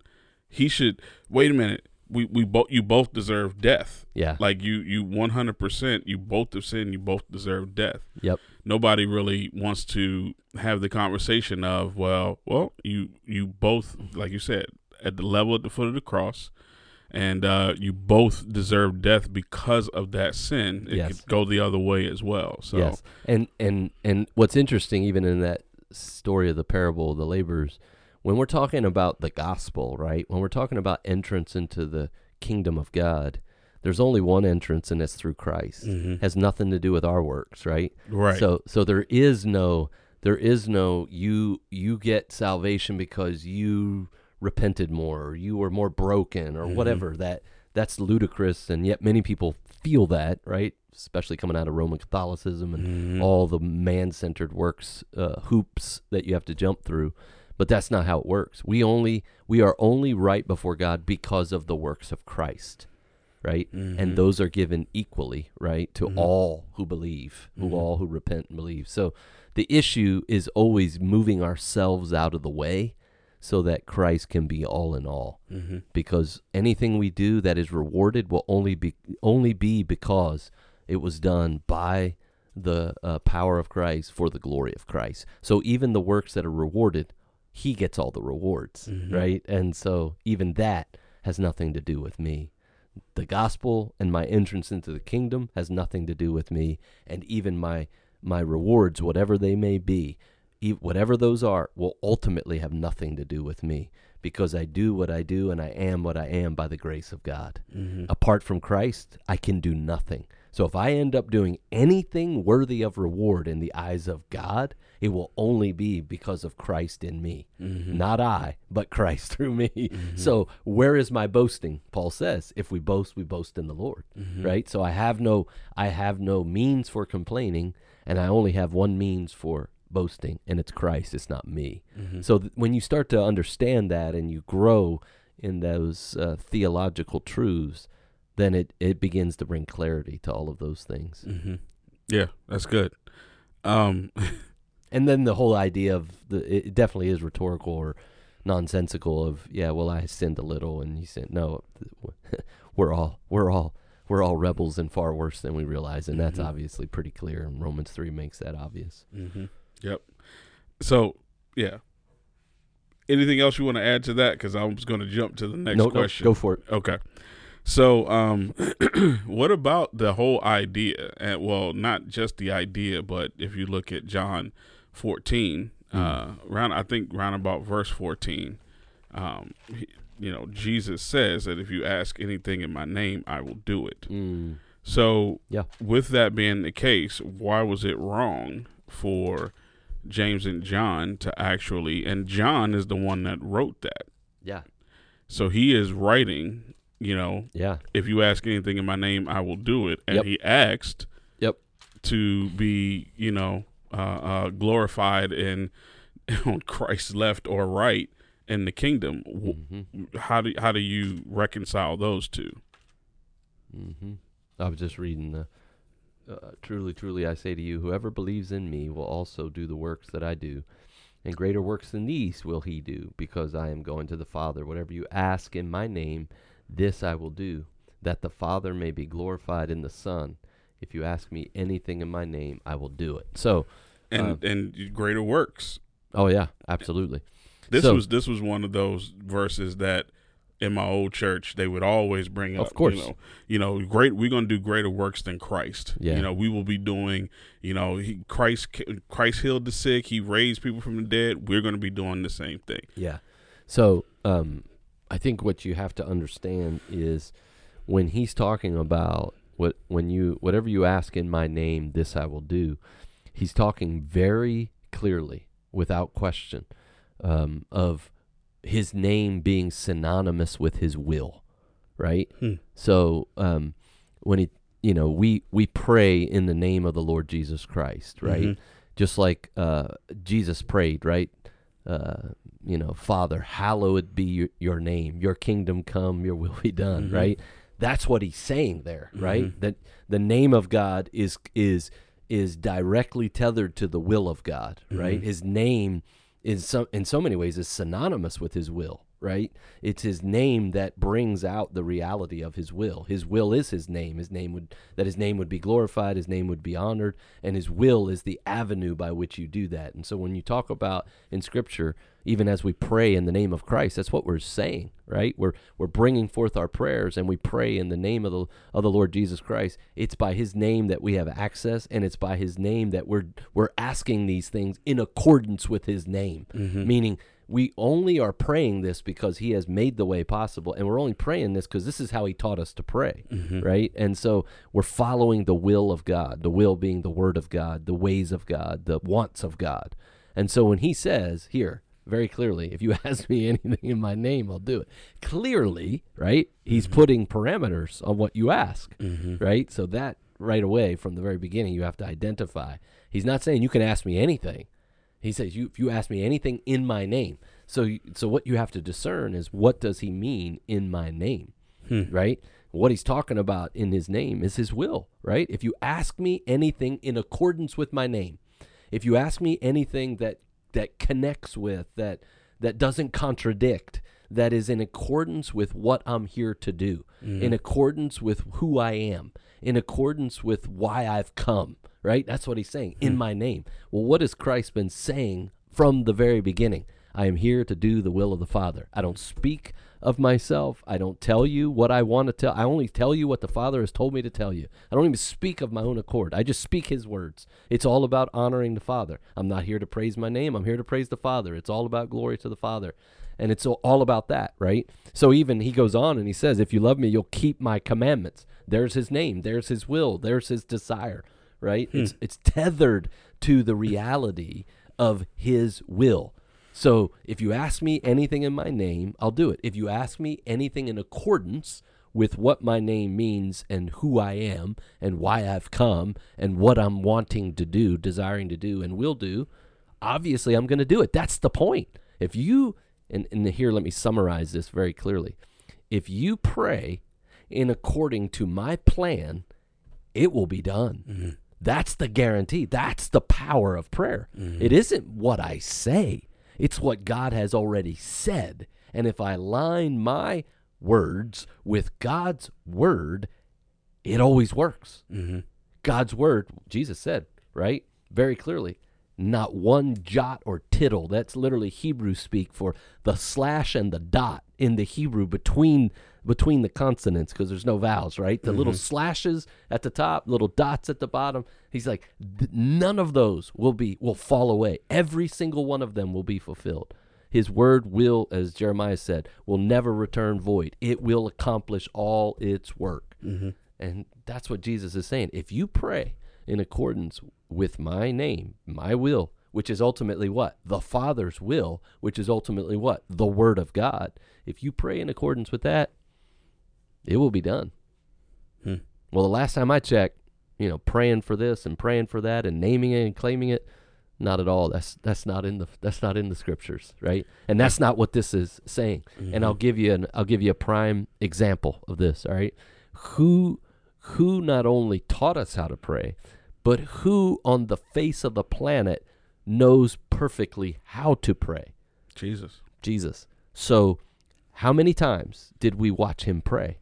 He should wait a minute. We we both you both deserve death. yeah Like you you one hundred percent. You both have sinned. You both deserve death yep nobody really wants to have the conversation of well well you you both like you said at the level at the foot of the cross and uh, you both deserve death because of that sin it Yes. could go the other way as well so Yes, and and and what's interesting, even in that story of the parable of the laborers, when we're talking about the gospel, right? When we're talking about entrance into the kingdom of God, there's only one entrance, and it's through Christ. Has nothing to do with our works, right? right So so there is no there is no you you get salvation because you repented more or you were more broken or mm-hmm. whatever that that's ludicrous and yet many people feel that right? Especially coming out of roman catholicism and mm-hmm. all the man-centered works uh, hoops that you have to jump through. But that's not how it works. We only we are only right before god because of the works of christ right? And mm-hmm. those are given equally, right, to all who believe, who all who repent and believe. So the issue is always moving ourselves out of the way so that Christ can be all in all. Because anything we do that is rewarded will only be only be because it was done by the uh, power of Christ for the glory of Christ. So even the works that are rewarded, he gets all the rewards, right? And so even that has nothing to do with me the gospel and my entrance into the kingdom has nothing to do with me and even my my rewards whatever they may be whatever those are will ultimately have nothing to do with me because I do what I do and I am what I am by the grace of God. Mm-hmm. Apart from Christ, I can do nothing. So if I end up doing anything worthy of reward in the eyes of God, it will only be because of Christ in me. Mm-hmm. Not I, but Christ through me. Mm-hmm. So where is my boasting? Paul says, if we boast, we boast in the Lord. Right? So I have no I have no means for complaining and I only have one means for boasting and it's Christ, it's not me. So th- when you start to understand that and you grow in those uh, theological truths, then it, it begins to bring clarity to all of those things. hmm Yeah, that's good. Um, And then the whole idea of the it definitely is rhetorical or nonsensical of yeah, well I sinned a little and he said no, we're all we're all we're all rebels and far worse than we realize and that's Mhm. obviously pretty clear and Romans 3 makes that obvious. hmm Yep. So yeah. Anything else you want to add to that? Because I was going to jump to the next no, no, question. go for it. Okay. So, um, what about the whole idea? And well, not just the idea, but if you look at John 14, uh, round I think round about verse 14, um, he, you know, Jesus says that if you ask anything in my name, I will do it. Mm. So, Yeah. with that being the case, why was it wrong for James and John to actually? And John is the one that wrote that, Yeah. so he is writing. You know, Yeah. if you ask anything in my name, I will do it. And Yep. he asked Yep. to be, you know, uh, uh, glorified in on Christ's left or right in the kingdom. W Mhm. How do how do you reconcile those two? Mm-hmm. I was just reading the. Uh, truly, truly, I say to you, whoever believes in me will also do the works that I do, and greater works than these will he do, because I am going to the Father. Whatever you ask in my name, this I will do, that the Father may be glorified in the Son. If you ask me anything in my name, I will do it. So, And Uh, and greater works. oh yeah, absolutely. This So- was this was one of those verses that in my old church they would always bring up. Of course. you know, you know, great. We're gonna do greater works than Christ. Yeah. you know, we will be doing. You know, he, Christ Christ healed the sick. He raised people from the dead. We're gonna be doing the same thing. Yeah. So, um, I think what you have to understand is when he's talking about what when you whatever you ask in my name, this I will do. He's talking very clearly, without question, um, of his name being synonymous with his will, right? Hmm. So, um, when he, you know, we we pray in the name of the Lord Jesus Christ, right? Mhm. Just like uh, Jesus prayed, right? Uh, you know, Father, hallowed be your, your name. Your kingdom come, your will be done, Mhm. right? That's what he's saying there, right? Mhm. That the name of God is is is directly tethered to the will of God, right? Mhm. His name is so, in so many ways is synonymous with his will, right? It's his name that brings out the reality of his will. His will is his name. His name would that his name would be glorified, his name would be honored, and his will is the avenue by which you do that. And so when you talk about in scripture, even as we pray in the name of Christ, that's what we're saying, right? We're we're bringing forth our prayers and we pray in the name of the of the Lord Jesus Christ. It's by his name that we have access and it's by his name that we're we're asking these things in accordance with his name. Mm-hmm. Meaning we only are praying this because he has made the way possible and we're only praying this because this is how he taught us to pray mm-hmm. right? And so we're following the will of god the will being the word of god the ways of god the wants of god. And so when he says here very clearly if you ask me anything in my name i'll do it. Clearly right he's mm-hmm. putting parameters on what you ask mm-hmm. right? So that right away from the very beginning you have to identify. He's not saying you can ask me anything he says, "You if you ask me anything in my name." So, so what you have to discern is what does he mean in my name, hmm. right? What he's talking about in his name is his will, right? If you ask me anything in accordance with my name, if you ask me anything that that connects with that that doesn't contradict, that is in accordance with what I'm here to do, in mm-hmm. accordance with who I am, in accordance with why I've come, right? That's what he's saying in hmm. my name. Well, what has Christ been saying from the very beginning? I am here to do the will of the Father. I don't speak of myself. I don't tell you what I want to tell. I only tell you what the Father has told me to tell you. I don't even speak of my own accord. I just speak His words. It's all about honoring the Father. I'm not here to praise my name. I'm here to praise the Father. It's all about glory to the Father. And it's all about that, right? So even he goes on and he says, If you love me, you'll keep my commandments. There's his name, there's his will, there's his desire, right? Hmm. It's, it's tethered to the reality of his will. So if you ask me anything in my name, I'll do it. If you ask me anything in accordance with what my name means and who I am and why I've come and what I'm wanting to do, desiring to do, and will do, obviously I'm going to do it. That's the point. If you, and, and here let me summarize this very clearly. If you pray in according to my plan, it will be done. Mm-hmm. That's the guarantee. That's the power of prayer. Mm-hmm. It isn't what I say, it's what God has already said. And if I line my words with God's word, it always works. Mm-hmm. God's word, Jesus said, right? Very clearly, not one jot or tittle. That's literally Hebrew speak for the slash and the dot in the Hebrew between between the consonants because there's no vowels, right? The little mm-hmm. slashes at the top, little dots at the bottom. He's like, none of those will be will fall away. Every single one of them will be fulfilled. His word will, as Jeremiah said, will never return void. It will accomplish all its work. Mm-hmm. And that's what Jesus is saying. If you pray in accordance with my name, my will, which is ultimately what? The Father's will, which is ultimately what? The Word of God. If you pray in accordance with that, it will be done. Hmm. Well, the last time I checked, you know, praying for this and praying for that and naming it and claiming it, not at all. That's that's not in the that's not in the scriptures, right? And that's not what this is saying. And I'll give you an I'll give you a prime example of this, all right? Who who not only taught us how to pray, but who on the face of the planet knows perfectly how to pray? Jesus. Jesus. So, how many times did we watch him pray?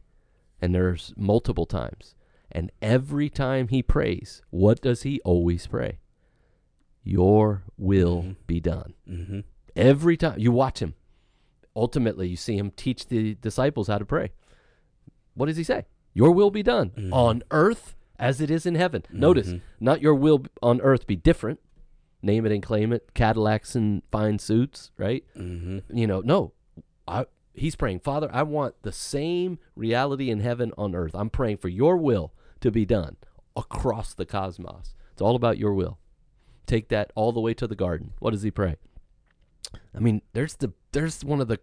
And there's multiple times. And every time he prays, what does he always pray? Your will Mhm. be done. Mm-hmm. Every time you watch him, ultimately you see him teach the disciples how to pray. What does he say? Your will be done Mhm. on earth as it is in heaven. Notice, Mhm. not your will on earth be different. Name it and claim it. Cadillacs and fine suits, right? Mm-hmm. you know, no, I, he's praying, Father, I want the same reality in heaven on earth. I'm praying for your will to be done across the cosmos. It's all about your will. Take that all the way to the garden. What does he pray? I mean, there's the there's one of the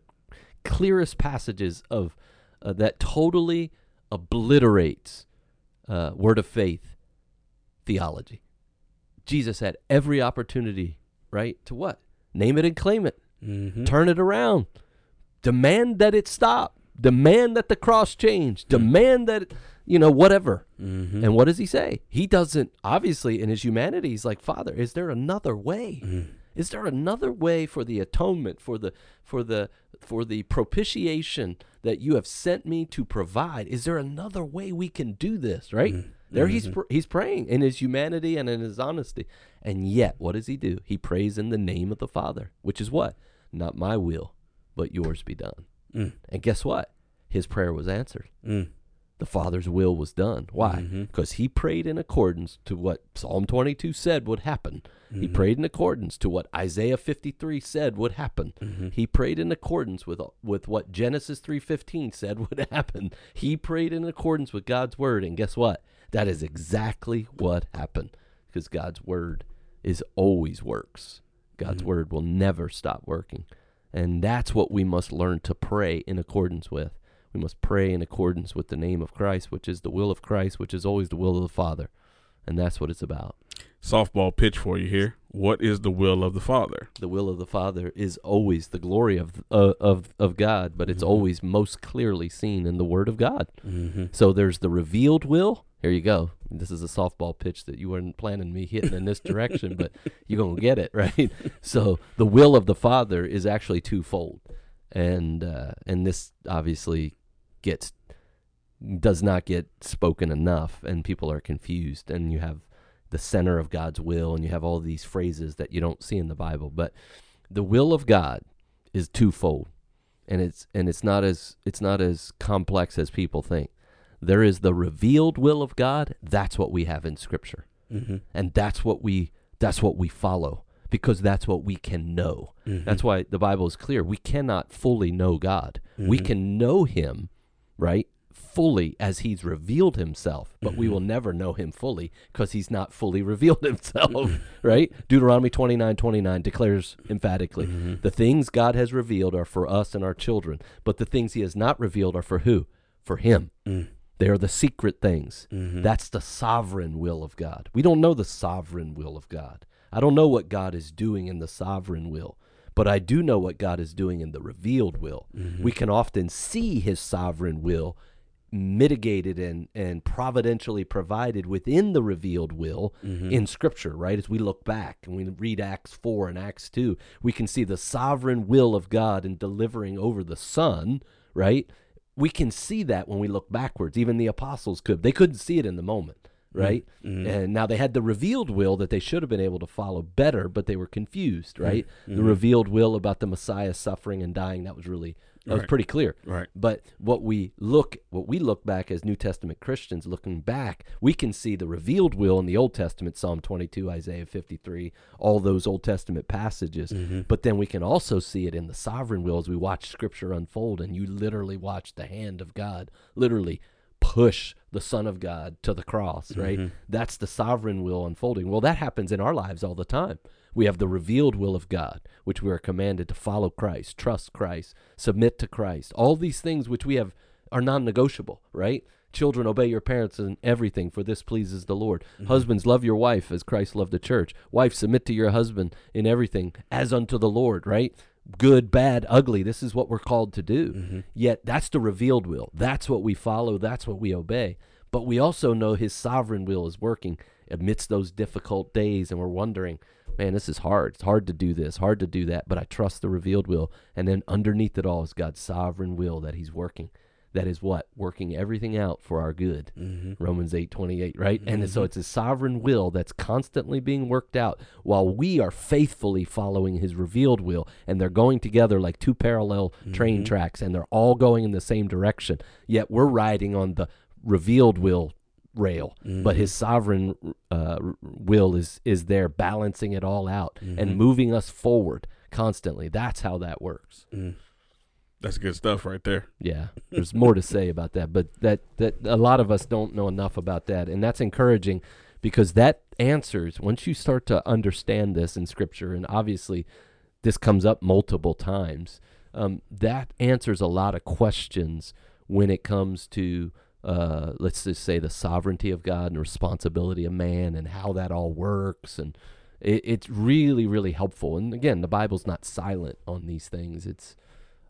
clearest passages of uh, that totally obliterates uh, word of faith theology. Jesus had every opportunity, right, to what? Name it and claim it Mm-hmm. turn it around demand that it stop demand that the cross change demand that you know whatever Mm-hmm. and what does he say he doesn't obviously in his humanity he's like father is there another way Mm-hmm. Is there another way for the atonement for the for the for the propitiation that you have sent me to provide? Is there another way we can do this right? There he's pr- he's praying in his humanity and in his honesty. And yet what does he do? He prays in the name of the father which is what? Not my will but yours be done. Mm. and guess what? His prayer was answered. Mm. The Father's will was done. Why? Mhm. Because he prayed in accordance to what Psalm 22 said would happen. He Mhm. prayed in accordance to what Isaiah 53 said would happen. Mhm. He prayed in accordance with with what Genesis 3:15 said would happen. He prayed in accordance with God's word and guess what? That is exactly what happened because God's word is always works. God's word will never stop working. And that's what we must learn to pray in accordance with. We must pray in accordance with the name of Christ, which is the will of Christ, which is always the will of the Father. And that's what it's about. Softball pitch for you here. What is the will of the Father? The will of the Father is always the glory of uh, of of God, but it's Mhm. always most clearly seen in the Word of God. Mm-hmm. So there's the revealed will. Here you go. This is a softball pitch that you weren't planning me hitting in this direction, but you're gonna get it right. So the will of the Father is actually twofold, and uh, and this obviously gets does not get spoken enough, and people are confused, and you have the center of God's will, and you have all these phrases that you don't see in the Bible, but the will of God is twofold. and it's and it's not as it's not as complex as people think. There is the revealed will of God. That's what we have in Scripture, Mm-hmm. and that's what we that's what we follow because that's what we can know. That's why the Bible is clear. We cannot fully know God. We Mhm. can know Him, right, fully as He's revealed Himself, but we will never know Him fully because He's not fully revealed Himself, right? Deuteronomy twenty nine twenty nine declares emphatically Mm-hmm. the things God has revealed are for us and our children, but the things He has not revealed are for who? For Him. Mm. They are the secret things. Mhm. That's the sovereign will of God. We don't know the sovereign will of God. I don't know what God is doing in the sovereign will, but I do know what God is doing in the revealed will. Mm-hmm. We can often see his sovereign will mitigated and, and providentially provided within the revealed will Mm-hmm. in scripture right as we look back and we read acts 4 and acts 2 we can see the sovereign will of god in delivering over the son right we can see that when we look backwards even the apostles could they couldn't see it in the moment right Mhm. and now they had the revealed will that they should have been able to follow better but they were confused right the Mhm. revealed will about the messiah suffering and dying that was really that was pretty clear Right. but what we look what we look back as New Testament Christians looking back, we can see the revealed will in the Old Testament, Psalm 22, Isaiah 53, all those Old Testament passages. Mm-hmm. But then we can also see it in the sovereign will as we watch scripture unfold and you literally watch the hand of God literally push the son of God to the cross, right? Mhm. That's the sovereign will unfolding. Well, that happens in our lives all the time. We have the revealed will of God, which we are commanded to follow Christ, trust Christ, submit to Christ. All these things which we have are non-negotiable, right? Children, obey your parents in everything, for this pleases the Lord. Husbands, love your wife as Christ loved the church. Wife, submit to your husband in everything as unto the Lord, right? Good, bad, ugly. This is what we're called to do. Mm-hmm. Yet that's the revealed will. That's what we follow. That's what we obey. But we also know his sovereign will is working amidst those difficult days, and we're wondering, man, this is hard. It's hard to do this, hard to do that, but I trust the revealed will. And then underneath it all is God's sovereign will that he's working. That is what? Working everything out for our good. Mm-hmm. Romans 8 28, right? And so it's his sovereign will that's constantly being worked out while we are faithfully following his revealed will. And they're going together like two parallel train tracks, and they're all going in the same direction. Yet we're riding on the revealed will rail, but his sovereign uh, will is, is there balancing it all out and moving us forward constantly. That's how that works. Mm. That's good stuff right there. Yeah, there's more to say about that, but that that a lot of us don't know enough about that, and that's encouraging because that answers once you start to understand this in Scripture, and obviously this comes up multiple times. Um, that answers a lot of questions when it comes to uh, let's just say the sovereignty of God and responsibility of man and how that all works and it, it's really really helpful and again the bible's not silent on these things it's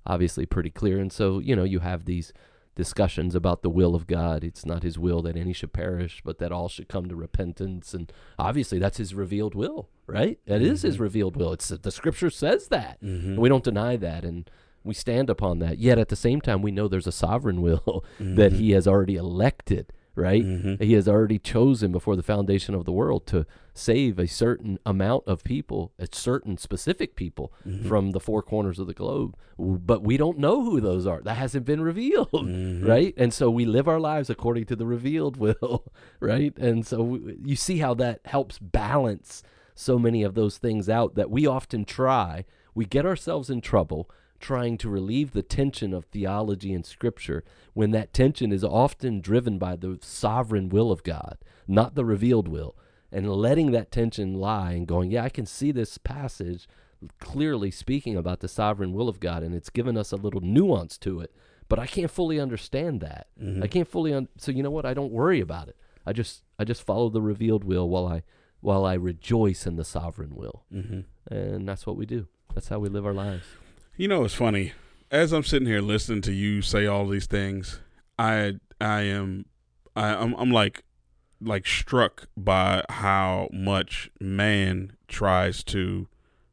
obviously pretty clear. And so, you know, you have these discussions about the will of God. It's not his will that any should perish, but that all should come to repentance. And obviously, that's his revealed will, right? That is his mm-hmm. revealed will. It's the scripture says that. And we don't deny that. And we stand upon that. Yet at the same time, we know there's a sovereign will that mm-hmm. he has already elected, right? Mm-hmm. He has already chosen before the foundation of the world to save a certain amount of people, a certain specific people Mm-hmm. from the four corners of the globe. But we don't know who those are. That hasn't been revealed, Mm-hmm. right? And so we live our lives according to the revealed will, right? And so w- you see how that helps balance so many of those things out that we often try. We get ourselves in trouble trying to relieve the tension of theology and scripture when that tension is often driven by the sovereign will of God, not the revealed will. And letting that tension lie and going, yeah, I can see this passage clearly speaking about the sovereign will of God, and it's given us a little nuance to it, but I can't fully understand that. I can't fully, un- so you know what? I don't worry about it. I just, I just follow the revealed will while I, while I rejoice in the sovereign will, Mm-hmm. and that's what we do. That's how we live our lives. You know, it's funny. As I'm sitting here listening to you say all these things, I I am I, I'm I'm like like struck by how much man tries to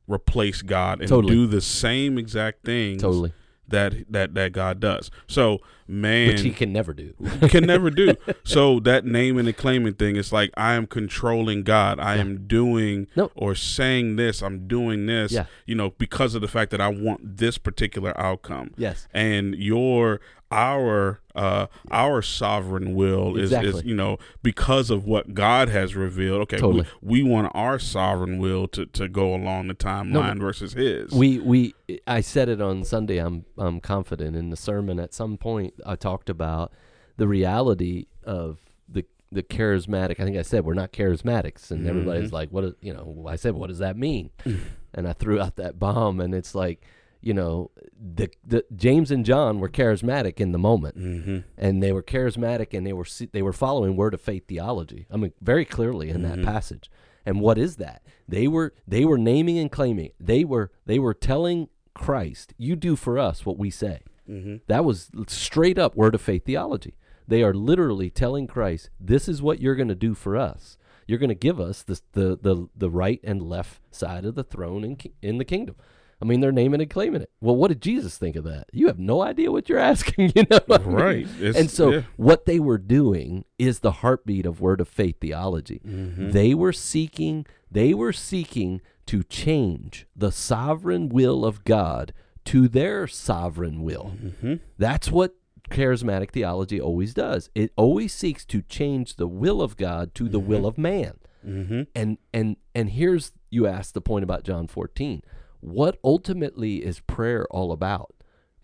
replace God and Totally. do the same exact things Totally. That that that God does. So man which he can never do. can never do. So that naming and claiming thing, it's like I am controlling God. I Yeah. am doing No. or saying this. I'm doing this. Yeah. You know, because of the fact that I want this particular outcome. yes. And your our uh our sovereign will is, is you know because of what God has revealed. Okay, Totally. we, we want our sovereign will to, to go along the timeline versus his. We we I said it on Sunday. I'm I'm confident in the sermon. At some point, I talked about the reality of the the charismatic. I think I said we're not charismatics, and everybody's like, "What?" You know, I said, "What does that mean?" and I threw out that bomb, and it's like, you know, the the James and John were charismatic in the moment, mm-hmm. and they were charismatic, and they were they were following word of faith theology. I mean, very clearly in that passage. And what is that? They were they were naming and claiming. They were they were telling Christ, "You do for us what we say." Mm-hmm. That was straight up word of faith theology. They are literally telling Christ, "This is what you're going to do for us. You're going to give us the the the the right and left side of the throne in in the kingdom." I mean, they're naming and claiming it. Well, what did Jesus think of that? You have no idea what you're asking, you know. what I mean? Right. And so yeah. what they were doing is the heartbeat of word of faith theology. Mm-hmm. They were seeking they were seeking to change the sovereign will of God to their sovereign will. Mm-hmm. That's what charismatic theology always does. It always seeks to change the will of God to the will of man. Mm-hmm. And and and here's you asked the point about John 14. What ultimately is prayer all about?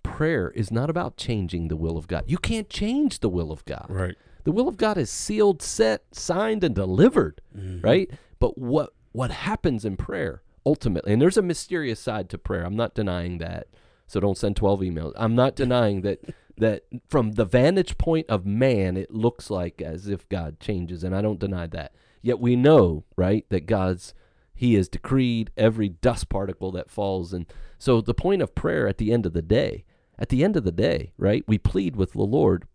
Prayer is not about changing the will of God. You can't change the will of God. Right. The will of God is sealed, set, signed, and delivered, mm-hmm. right? But what what happens in prayer ultimately, and there's a mysterious side to prayer. I'm not denying that. So don't send 12 emails. I'm not denying that that from the vantage point of man, it looks like as if God changes, and I don't deny that. Yet we know, right, that God's he has decreed every dust particle that falls and so the point of prayer at the end of the day at the end of the day right we plead with the lord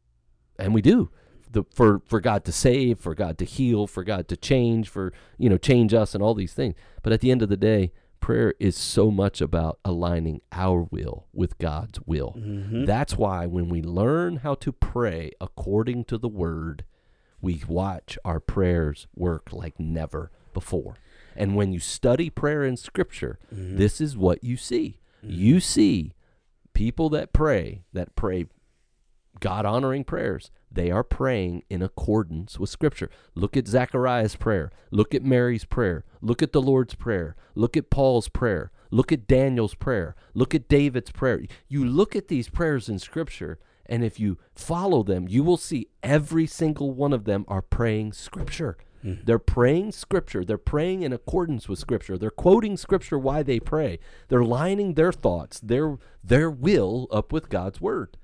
and we do the, for for God to save, for God to heal, for God to change, for you know change us and all these things. But at the end of the day, prayer is so much about aligning our will with God's will. Mm-hmm. That's why when we learn how to pray according to the Word, we watch our prayers work like never before. And when you study prayer in Scripture, mm-hmm. this is what you see. Mm-hmm. You see people that pray, that pray God honoring prayers, they are praying in accordance with Scripture. Look at Zechariah's prayer. Look at Mary's prayer. Look at the Lord's prayer. Look at Paul's prayer. Look at Daniel's prayer. Look at David's prayer. You look at these prayers in Scripture, and if you follow them, you will see every single one of them are praying Scripture. Mm-hmm. They're praying Scripture. They're praying in accordance with Scripture. They're quoting Scripture why they pray. They're lining their thoughts, their their will up with God's word.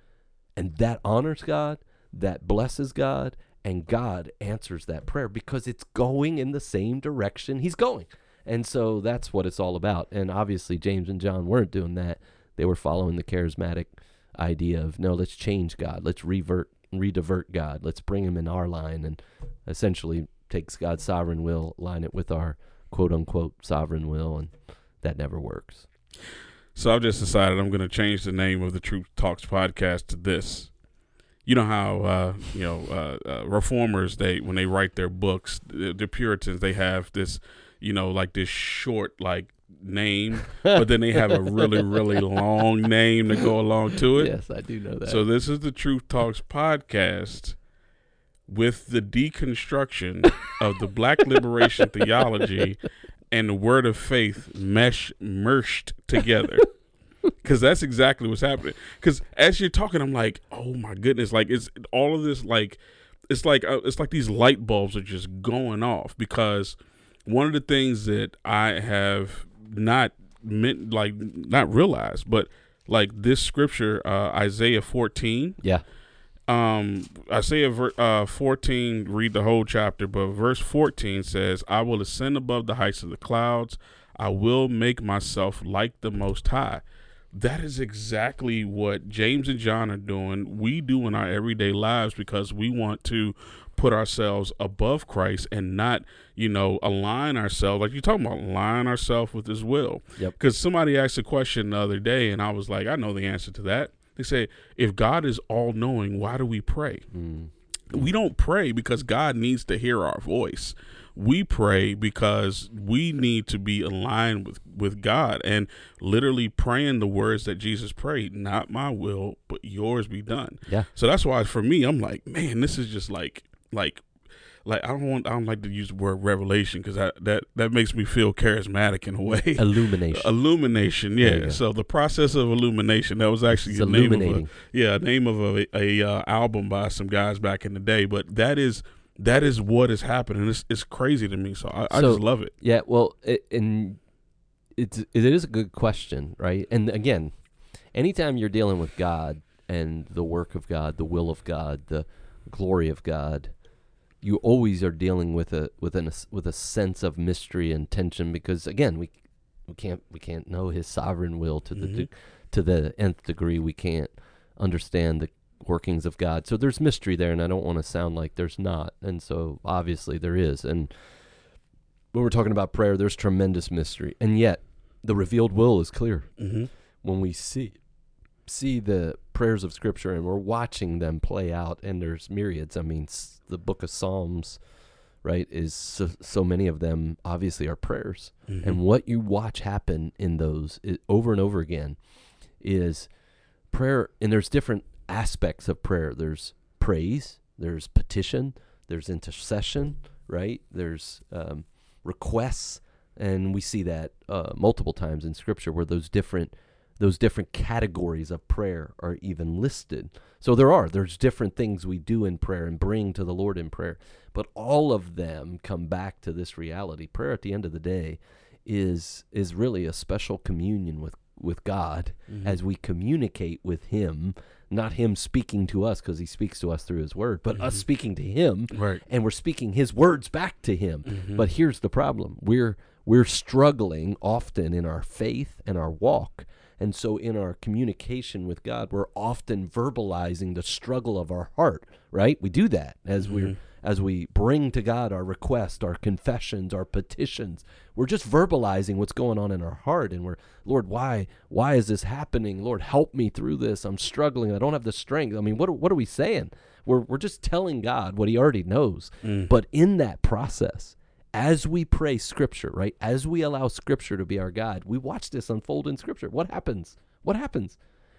And that honors God, that blesses God, and God answers that prayer because it's going in the same direction He's going. And so that's what it's all about. And obviously, James and John weren't doing that. They were following the charismatic idea of no, let's change God, let's revert, redivert God, let's bring Him in our line, and essentially takes God's sovereign will, line it with our quote unquote sovereign will, and that never works. So I've just decided I'm going to change the name of the Truth Talks podcast to this. You know how uh, you know uh, uh, reformers they when they write their books, the, the Puritans they have this, you know, like this short like name, but then they have a really really long name to go along to it. Yes, I do know that. So this is the Truth Talks podcast with the deconstruction of the Black liberation theology and the Word of Faith mesh merged together. Because that's exactly what's happening. Because as you're talking, I'm like, oh my goodness, like it's all of this, like it's like uh, it's like these light bulbs are just going off. Because one of the things that I have not meant, like not realized, but like this scripture, uh, Isaiah 14, yeah, um Isaiah ver- uh 14 read the whole chapter but verse 14 says I will ascend above the heights of the clouds. I will make myself like the most high. That is exactly what James and John are doing we do in our everyday lives because we want to put ourselves above Christ and not you know align ourselves like you're talking about align ourselves with his will. Yep. because somebody asked a question the other day and I was like I know the answer to that They say, if God is all knowing, why do we pray? Mm. We don't pray because God needs to hear our voice. We pray because we need to be aligned with, with God and literally praying the words that Jesus prayed, not my will, but yours be done. Yeah. So that's why for me, I'm like, man, this is just like like like I don't want I don't like to use the word revelation because that that makes me feel charismatic in a way. Illumination. illumination, yeah. So the process of illumination that was actually It's the name of a, yeah name of a, a uh, album by some guys back in the day. But that is that is what is happening. It's it's crazy to me. So I, I So- just love it. Yeah, well, it, and it's it is a good question, right? And again, anytime you're dealing with God and the work of God, the will of God, the glory of God, you always are dealing with a with an with a sense of mystery and tension because again, we we can't we can't know His sovereign will to the Mhm. de- to the nth degree. We can't understand the workings of God. So there's mystery there, and I don't want to sound like there's not. And so obviously there is. And when we're talking about prayer, there's tremendous mystery, and yet the revealed will is clear Mm-hmm. when we see see the prayers of Scripture and we're watching them play out. And there's myriads. I mean, the Book of Psalms, right, is so, so many of them obviously are prayers. Mm-hmm. And what you watch happen in those over and over again is prayer. And there's different aspects of prayer. There's praise. There's petition. There's intercession. Right. There's um, requests, and we see that uh, multiple times in Scripture where those different those different categories of prayer are even listed. So there are there's different things we do in prayer and bring to the Lord in prayer, but all of them come back to this reality. Prayer at the end of the day is is really a special communion with with God Mm-hmm. as we communicate with him, not him speaking to us because he speaks to us through his word, but us Mhm. speaking to him right. and we're speaking his words back to him. Mhm. But here's the problem. We're we're struggling often in our faith and our walk. And so in our communication with God, we're often verbalizing the struggle of our heart, right? We do that as we're Mhm. as we bring to God our requests, our confessions, our petitions. We're just verbalizing what's going on in our heart and we're, Lord, why why is this happening? Lord, help me through this. I'm struggling. I don't have the strength. I mean, what are- what are we saying? We're we're just telling God what he already knows. Mm. But in that process, as we pray scripture, right? As we allow scripture to be our guide, we watch this unfold in scripture. What happens? What happens?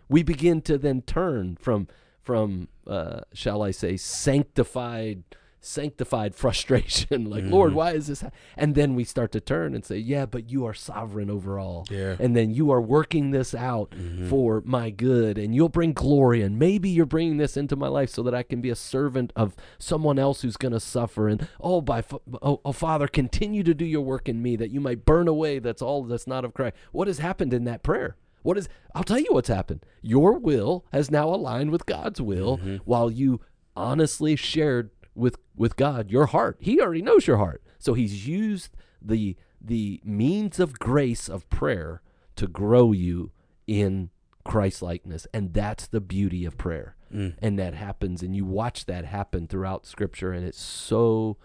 We begin to then turn from from uh, shall I say sanctified sanctified frustration like lord Mhm. why is this ha-? and then we start to turn and say yeah but you are sovereign over all Yeah. and then you are working this out Mhm. for my good and you'll bring glory and maybe you're bringing this into my life so that I can be a servant of someone else who's going to suffer and oh by fa- oh, oh father continue to do your work in me that you might burn away that's all that's not of Christ what has happened in that prayer what is I'll tell you what's happened your will has now aligned with God's will Mhm. while you honestly shared with with God your heart he already knows your heart so he's used the the means of grace of prayer to grow you in Christ likeness. And that's the beauty of prayer. Mm. And that happens, and you watch that happen throughout Scripture, and it's so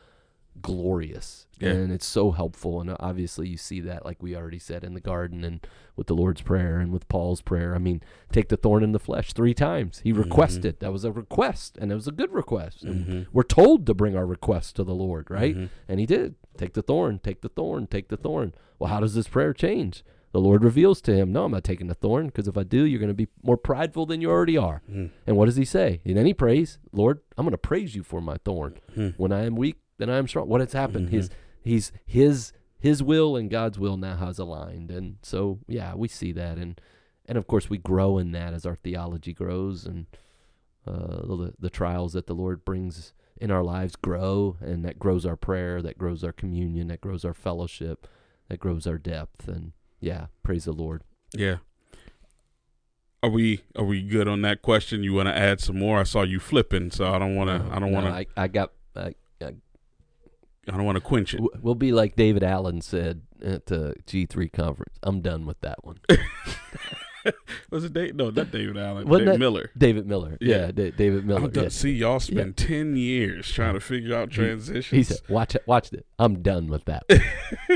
glorious Yeah. and it's so helpful. And obviously, you see that, like we already said, in the garden and with the Lord's Prayer and with Paul's prayer. I mean, take the thorn in the flesh three times. He requested. That was a request, and it was a good request. And Mhm. we're told to bring our requests to the Lord, right? Mhm. And he did. Take the thorn, take the thorn, take the thorn. Well, how does this prayer change? The Lord reveals to him, No, I'm not taking the thorn, because if I do, you're going to be more prideful than you already are. Mm. And what does he say? And then he prays, Lord, I'm going to praise you for my thorn. Mm. When I am weak, then I am strong. What has happened? Mhm. His he's his his will and God's will now has aligned. And so yeah, we see that and and of course we grow in that as our theology grows and uh, the the trials that the Lord brings in our lives grow and that grows our prayer, that grows our communion, that grows our fellowship, that grows our depth and yeah, praise the Lord. Yeah. Are we are we good on that question? You want to add some more? I saw you flipping, so I don't want to. I don't No, want to. I, I got I, don't want to quench it. We'll be like David Allen said at the G3 conference. I'm done with that one. Was it Dave? No, not David Allen. Wasn't that- Miller. David Miller. Yeah. Yeah, Da- David Miller. I'm done. yeah. See, y'all spend ten years trying to figure out transitions. He said, "Watch it, watch it. I'm done with that.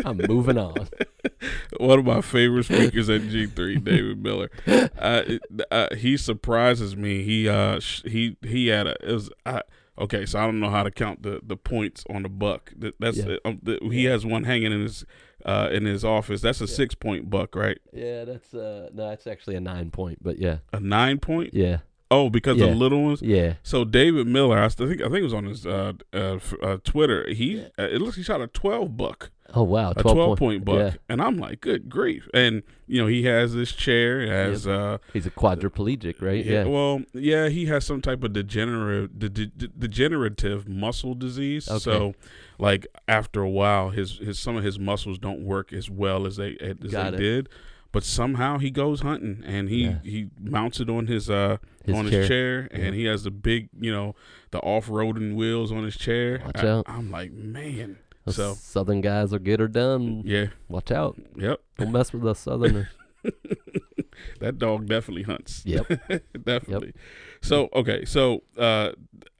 I'm moving on." One of my favorite speakers at G3, David Miller. Uh, uh, he surprises me. He uh sh- he he had a it was I, okay. So I don't know how to count the, the points on the buck. That, that's Yeah. um, the, he has one hanging in his uh in his office. That's a six point buck, right? Yeah, that's uh no, that's actually a nine point, but yeah, A nine point. yeah, Oh, because Yeah. the little ones. yeah. So David Miller, I think I think it was on his uh, uh, uh Twitter. He uh, it looks he shot a twelve buck. Oh wow, a 12, 12 point, buck. Yeah, And I'm like, good grief. And, you know, he has this chair, has, uh, he's a quadriplegic, right? yeah, Yeah. well, yeah, he has some type of degenerative, de- de- degenerative muscle disease. Okay. So, like, after a while, his, his, some of his muscles don't work as well as they, as Got they it. did. But somehow he goes hunting and he, Yeah. he mounts it on his, uh, His on chair. his chair and he has the big, you know, the off-roading wheels on his chair. Watch I, out. I'm like, man. So, southern guys will get her done. yeah, Watch out. yep. Don't mess with us southerners. that dog definitely hunts. Yep. definitely. So okay, so uh,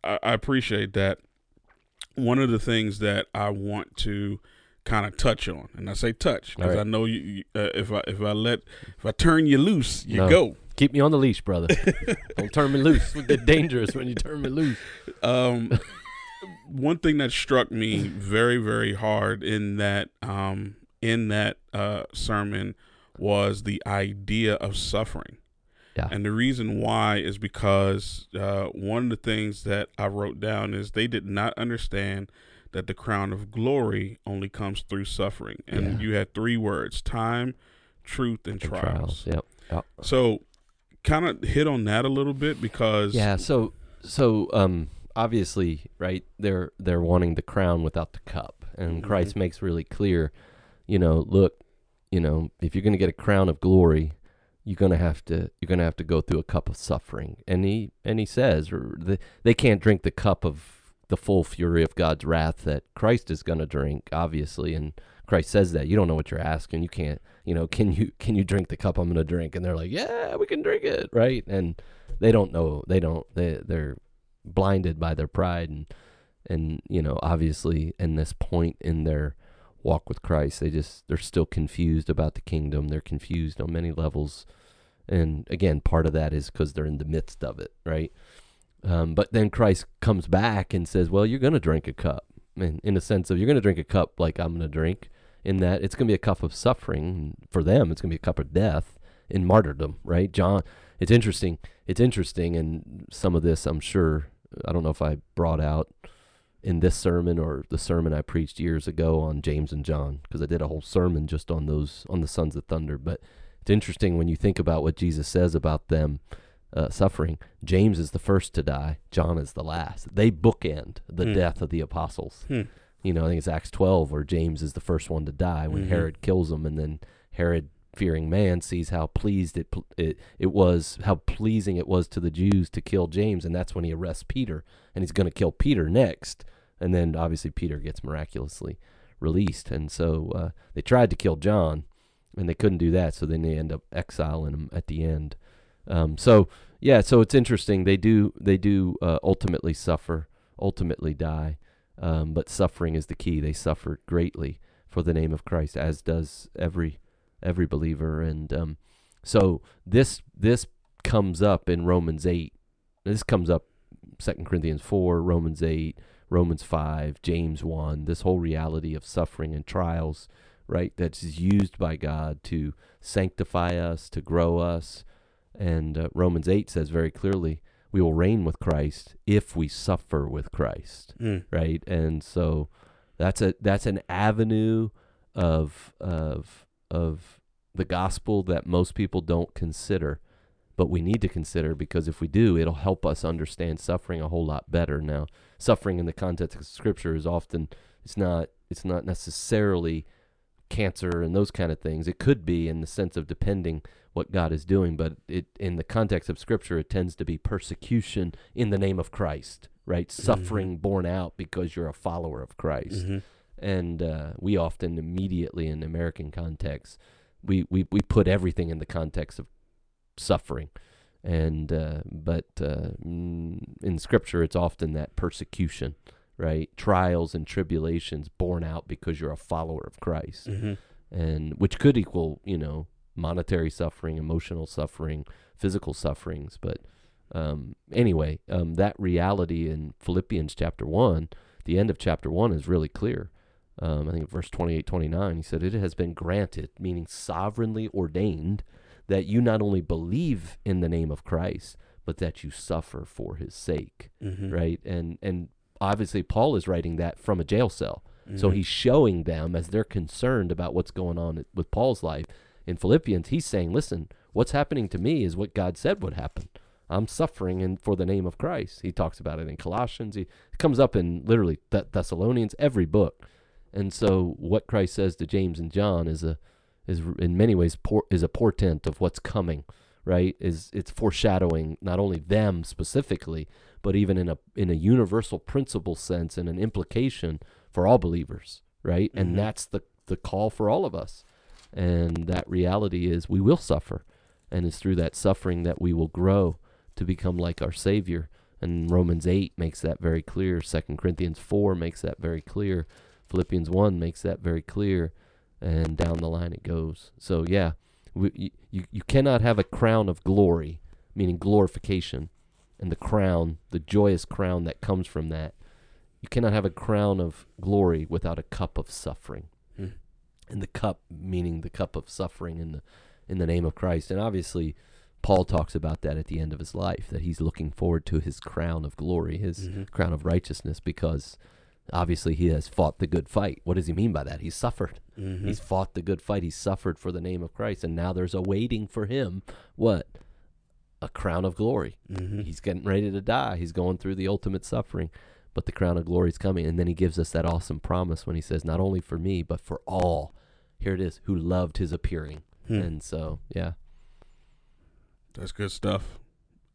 I, I appreciate that. One of the things that I want to kind of touch on, and I say touch because All I know you. you uh, if I if I let if I turn you loose, you No. go. Keep me on the leash, brother. Don't turn me loose. We get dangerous when you turn me loose. Um, one thing that struck me very very hard in that um in that uh sermon was the idea of suffering. Yeah. And the reason why is because uh, one of the things that I wrote down is they did not understand that the crown of glory only comes through suffering. And Yeah. you had three words time, truth, and, And trials. Yep. yep. So, kind of hit on that a little bit because. Yeah. So so um obviously right they're they're wanting the crown without the cup, and Mhm. Christ makes really clear, you know, look, you know, if you're going to get a crown of glory, you're going to have to you're going to have to go through a cup of suffering. And he and he says they can't drink the cup of the full fury of God's wrath that Christ is going to drink, obviously, and Christ says that you don't know what you're asking. You can't, you know, can you can you drink the cup I'm going to drink? And they're like, yeah, we can drink it, right? And they don't know. They don't. They they're blinded by their pride and and you know obviously in this point in their walk with Christ, they just they're still confused about the kingdom. They're confused on many levels, and again, part of that is because they're in the midst of it, right? Um, but then Christ comes back and says, "Well, you're going to drink a cup." In, in a sense of you're going to drink a cup like I'm going to drink. In that it's going to be a cup of suffering for them. It's going to be a cup of death in martyrdom, right? John. It's interesting. It's interesting, and some of this I'm sure. I don't know if I brought out in this sermon or the sermon I preached years ago on James and John because I did a whole sermon just on those on the sons of thunder. But it's interesting when you think about what Jesus says about them uh, suffering. James is the first to die. John is the last. They bookend the Hmm. death of the apostles. Hmm. You know, I think it's Acts 12 where James is the first one to die when Mhm. Herod kills him, and then Herod, fearing man, sees how pleased it, it it was, how pleasing it was to the Jews to kill James, and that's when he arrests Peter, and he's going to kill Peter next, and then obviously Peter gets miraculously released, and so uh, they tried to kill John, and they couldn't do that, so then they end up exiling him at the end. Um, so yeah, so it's interesting. They do they do uh, ultimately suffer, ultimately die, um, but suffering is the key. They suffered greatly for the name of Christ, as does every every believer. And um, so this this comes up in Romans eight. This comes up Second Corinthians four, Romans eight, Romans five, James one. This whole reality of suffering and trials, right? That's used by God to sanctify us, to grow us. And uh, Romans 8 says very clearly, we will reign with Christ if we suffer with Christ, Mm. right? And so that's a that's an avenue of of of the gospel that most people don't consider, but we need to consider because if we do, it'll help us understand suffering a whole lot better. Now, suffering in the context of scripture is often it's not it's not necessarily cancer and those kind of things. It could be in the sense of depending what God is doing, but it in the context of scripture it tends to be persecution in the name of Christ, right? Suffering borne out because you're a follower of Christ. Mhm. And uh, we often immediately in American context we, we, we put everything in the context of suffering. And uh, but uh, in scripture it's often that persecution, right? Trials and tribulations borne out because you're a follower of Christ Mhm. and which could equal you know monetary suffering, emotional suffering, physical sufferings. But um, anyway, um, that reality in Philippians chapter one, the end of chapter one is really clear. Um, I think verse 28, 29, he said, It has been granted, meaning sovereignly ordained, that you not only believe in the name of Christ, but that you suffer for his sake. Mhm. Right? And and obviously Paul is writing that from a jail cell. So Mhm. he's showing them as they're concerned about what's going on with Paul's life. In Philippians, he's saying, "Listen, what's happening to me is what God said would happen. I'm suffering in, for the name of Christ." He talks about it in Colossians. He it comes up in literally Th- Thessalonians, every book. And so, what Christ says to James and John is a is in many ways por- is a portent of what's coming. Right? Is it's foreshadowing not only them specifically, but even in a in a universal principle sense and an implication for all believers, right? Mhm. And that's the the call for all of us. And that reality is we will suffer, and it's through that suffering that we will grow to become like our Savior. And Romans eight makes that very clear. Second Corinthians four makes that very clear. Philippians one makes that very clear, and down the line it goes. So yeah, we, you, you cannot have a crown of glory, meaning glorification, and the crown, the joyous crown that comes from that. You cannot have a crown of glory without a cup of suffering. Hmm. And the cup meaning the cup of suffering in the in the name of Christ. And obviously Paul talks about that at the end of his life, that he's looking forward to his crown of glory, his Mhm. crown of righteousness, because obviously he has fought the good fight. What does he mean by that? He's suffered. Mhm. He's fought the good fight. He's suffered for the name of Christ. And now there's a waiting for him what? A crown of glory. Mhm. He's getting ready to die. He's going through the ultimate suffering, but the crown of glory is coming. And then he gives us that awesome promise when he says, Not only for me, but for all. Here it is, who loved his appearing. Hmm. And so, yeah. That's good stuff.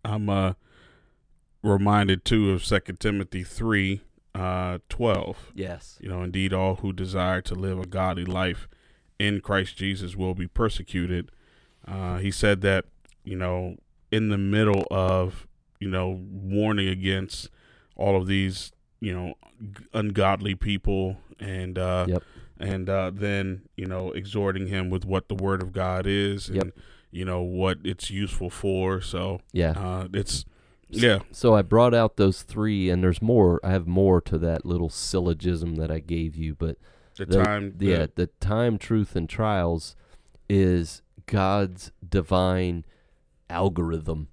I'm uh reminded too of Second Timothy three uh twelve. Yes. You know, indeed, all who desire to live a godly life in Christ Jesus will be persecuted. Uh, he said that, you know, in the middle of, you know, warning against all of these, you know, ungodly people and, uh, Yep. and, uh, then, you know, exhorting him with what the word of God is and, Yep. you know, what it's useful for. So, Yeah. uh, it's, yeah. So I brought out those three, and there's more. I have more to that little syllogism that I gave you, but The, The- time, the- yeah, the time, truth, and trials is God's divine algorithm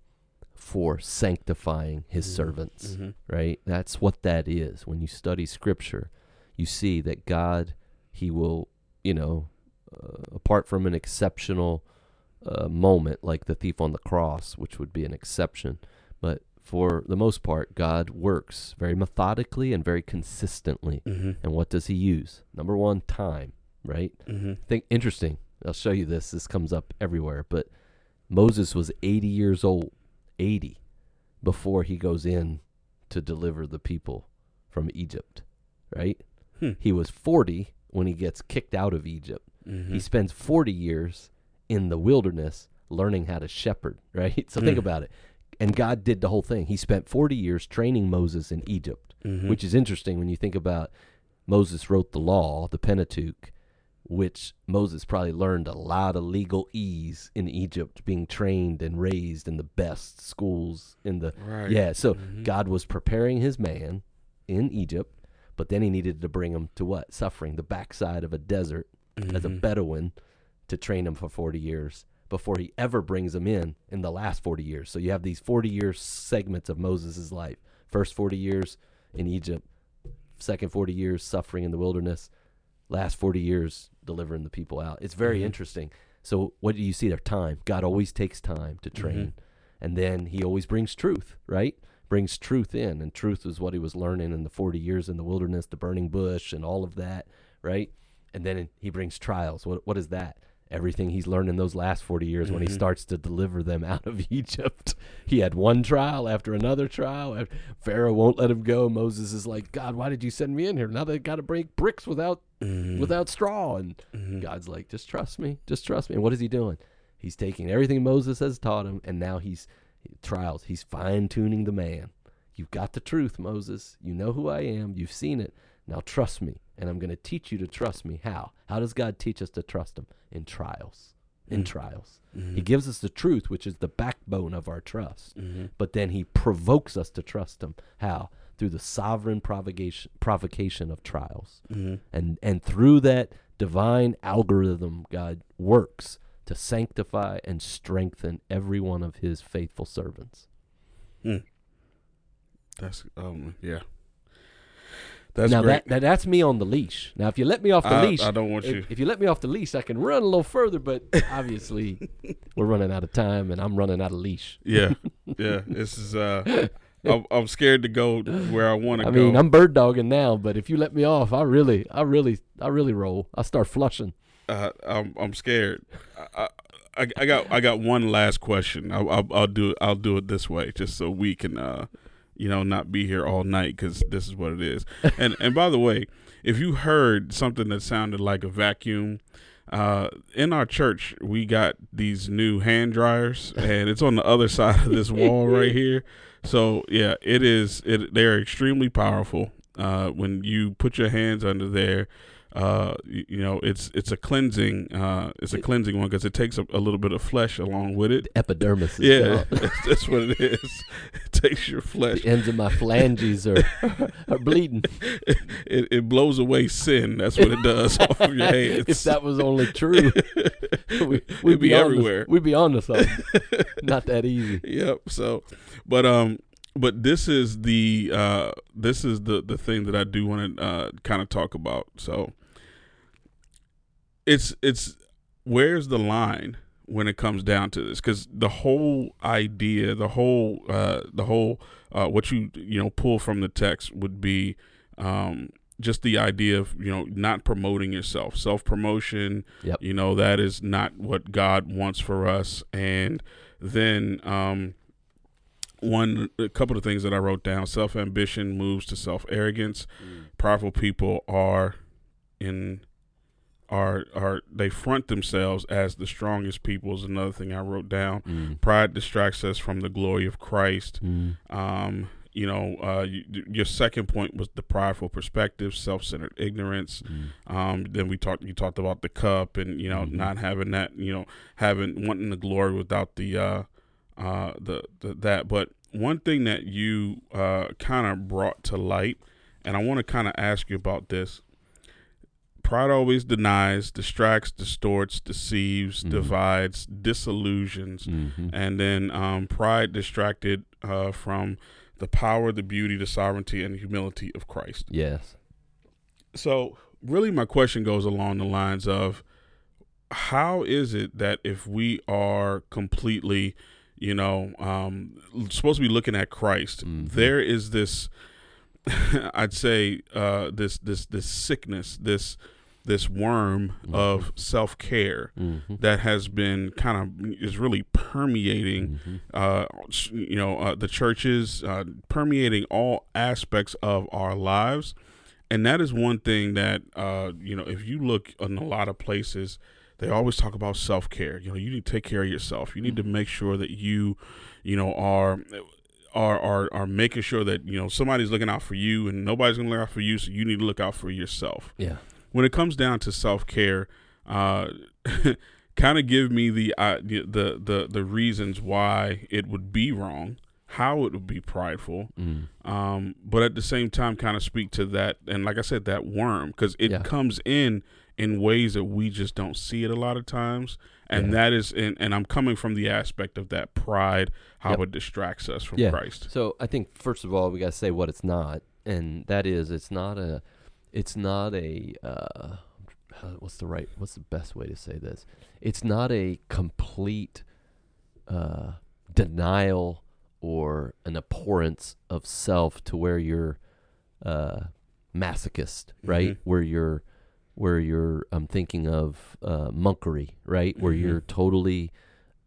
for sanctifying his Mhm. servants, Mhm. right? That's what that is. When you study scripture, you see that God, he will, you know, uh, apart from an exceptional uh, moment like the thief on the cross, which would be an exception, but for the most part, God works very methodically and very consistently. Mhm. And what does he use? Number one, time, right? Mhm. Think interesting. I'll show you this. This comes up everywhere. But Moses was 80 years old, 80, before he goes in to deliver the people from Egypt, right? Hmm. He was 40 when he gets kicked out of Egypt. Mhm. He spends 40 years in the wilderness learning how to shepherd, right? So think Hmm. about it. And God did the whole thing. He spent 40 years training Moses in Egypt Mhm. which is interesting when you think about Moses wrote the law, the Pentateuch, which Moses probably learned a lot of legalese in Egypt, being trained and raised in the best schools in the right. yeah. So Mhm. God was preparing His man in Egypt, but then He needed to bring him to what suffering, the backside of a desert as a Mhm. Bedouin to train him for 40 years before he ever brings them in in the last 40 years. So you have these 40 year segments of Moses' life. First 40 years in Egypt, second 40 years suffering in the wilderness, last 40 years delivering the people out. It's very Mhm. interesting. So what do you see there? Time. God always takes time to train. And then he always brings truth, right? Brings truth in. And truth is what he was learning in the 40 years in the wilderness, the burning bush, and all of that, right? And then he brings trials. What, what is that? Everything he's learned in those last 40 years when he Mhm. starts to deliver them out of Egypt. He had one trial after another trial. Pharaoh won't let him go. Moses is like, God, why did you send me in here? Now they got to break bricks without Mhm. without straw. And Mhm. God's like, just trust me, just trust me. And what is he doing? He's taking everything Moses has taught him, and now he's trials. He's fine tuning the man. You've got the truth, Moses. You know who I am. You've seen it. Now trust me. And I'm going to teach you to trust me. How? How does God teach us to trust Him? In trials. In Mm. trials. Mhm. He gives us the truth, which is the backbone of our trust. Mhm. But then He provokes us to trust Him. How? Through the sovereign provocation, provocation of trials. Mhm. And, and through that divine algorithm, God works to sanctify and strengthen every one of His faithful servants. That's um yeah. That's now great. that, that that's me on the leash. Now, if you let me off the I, leash, I don't want you. if, if you let me off the leash, I can run a little further. But obviously, we're running out of time, and I'm running out of leash. Yeah, yeah. This is. uh I'm, I'm scared to go where I want to go. I go. mean, I'm bird dogging now, but if you let me off, I really, I really, I really roll. I start flushing. uh, I'm I'm scared. I, I, I got I got one last question. I'll, I'll I'll do it. I'll do it this way, just so we can, uh, you know, not be here all night because this is what it is. And and by the way, if you heard something that sounded like a vacuum. Uh, in our church, we got these new hand dryers, and it's on the other side of this wall right here. So yeah, it is. It they're extremely powerful. Uh, when you put your hands under there, uh, you, you know it's it's a cleansing. Uh, it's a cleansing one because it takes a, a little bit of flesh along with it. Epidermis. Yeah, that's, that's what it is. It takes your flesh. the ends of my phalanges are are bleeding. It, it blows away sin. That's what it does off of your hands. if that was only true, we, we'd be be, everywhere. we'd be on to something. Not that easy. yep. So, but um, but this is the uh, this is the the thing that I do want to uh, kind of talk about. So, it's it's where's the line when it comes down to this? Because the whole idea, the whole uh, the whole uh, what you you know pull from the text would be um, just the idea of you know not promoting yourself, self promotion. Yep. You know that is not what God wants for us, and then um, one a couple of things that I wrote down: self ambition moves to self arrogance. Powerful people are in are are they front themselves as the strongest people is another thing I wrote down. Mm. Pride distracts us from the glory of Christ. Mm. Um, you know, uh, you, your second point was the prideful perspective, self-centered ignorance. Mm. Um, then we talked. You talked about the cup, and you know, Mhm. not having that. You know, having wanting the glory without the uh, uh, the, the that. But one thing that you uh, kind of brought to light, and I want to kind of ask you about this. Pride always denies, distracts, distorts, deceives, Mhm. divides, disillusions, Mhm. and then um, pride distracted uh, from the power, the beauty, the sovereignty, and the humility of Christ. Yes. So, really, my question goes along the lines of how is it that if we are completely, you know, um, supposed to be looking at Christ, Mhm. there is this, I'd say, uh, this this this sickness, this this worm Mhm. of self care Mhm. that has been kind of is really permeating Mhm. uh, you know, uh, the churches, uh, permeating all aspects of our lives. And that is one thing that, uh, you know, if you look in a lot of places, they always talk about self care. You know, you need to take care of yourself. You need to make sure that you, you know, are. Are, are are making sure that you know somebody's looking out for you and nobody's gonna look out for you, so you need to look out for yourself Yeah. When it comes down to self care, uh, kind of give me the, uh, the the the reasons why it would be wrong, how it would be prideful, Mm. um, but at the same time, kind of speak to that, and like I said, that worm because it Yeah. comes in in ways that we just don't see it a lot of times, and Yeah. that is, and, and I'm coming from the aspect of that pride, how Yep. it distracts us from Yeah. Christ. So I think first of all we got to say what it's not, and that is it's not a, it's not a, uh, what's the right, what's the best way to say this? It's not a complete uh, denial or an abhorrence of self to where you're uh, masochist, right? Mhm. Where you're, where you're, I'm thinking of uh, monkery, right? Where Mhm. you're totally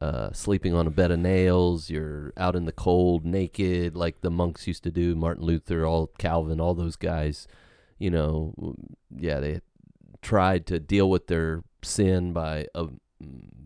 uh, sleeping on a bed of nails. You're out in the cold, naked, like the monks used to do. Martin Luther, all Calvin, all those guys. You know, yeah, they tried to deal with their sin by uh,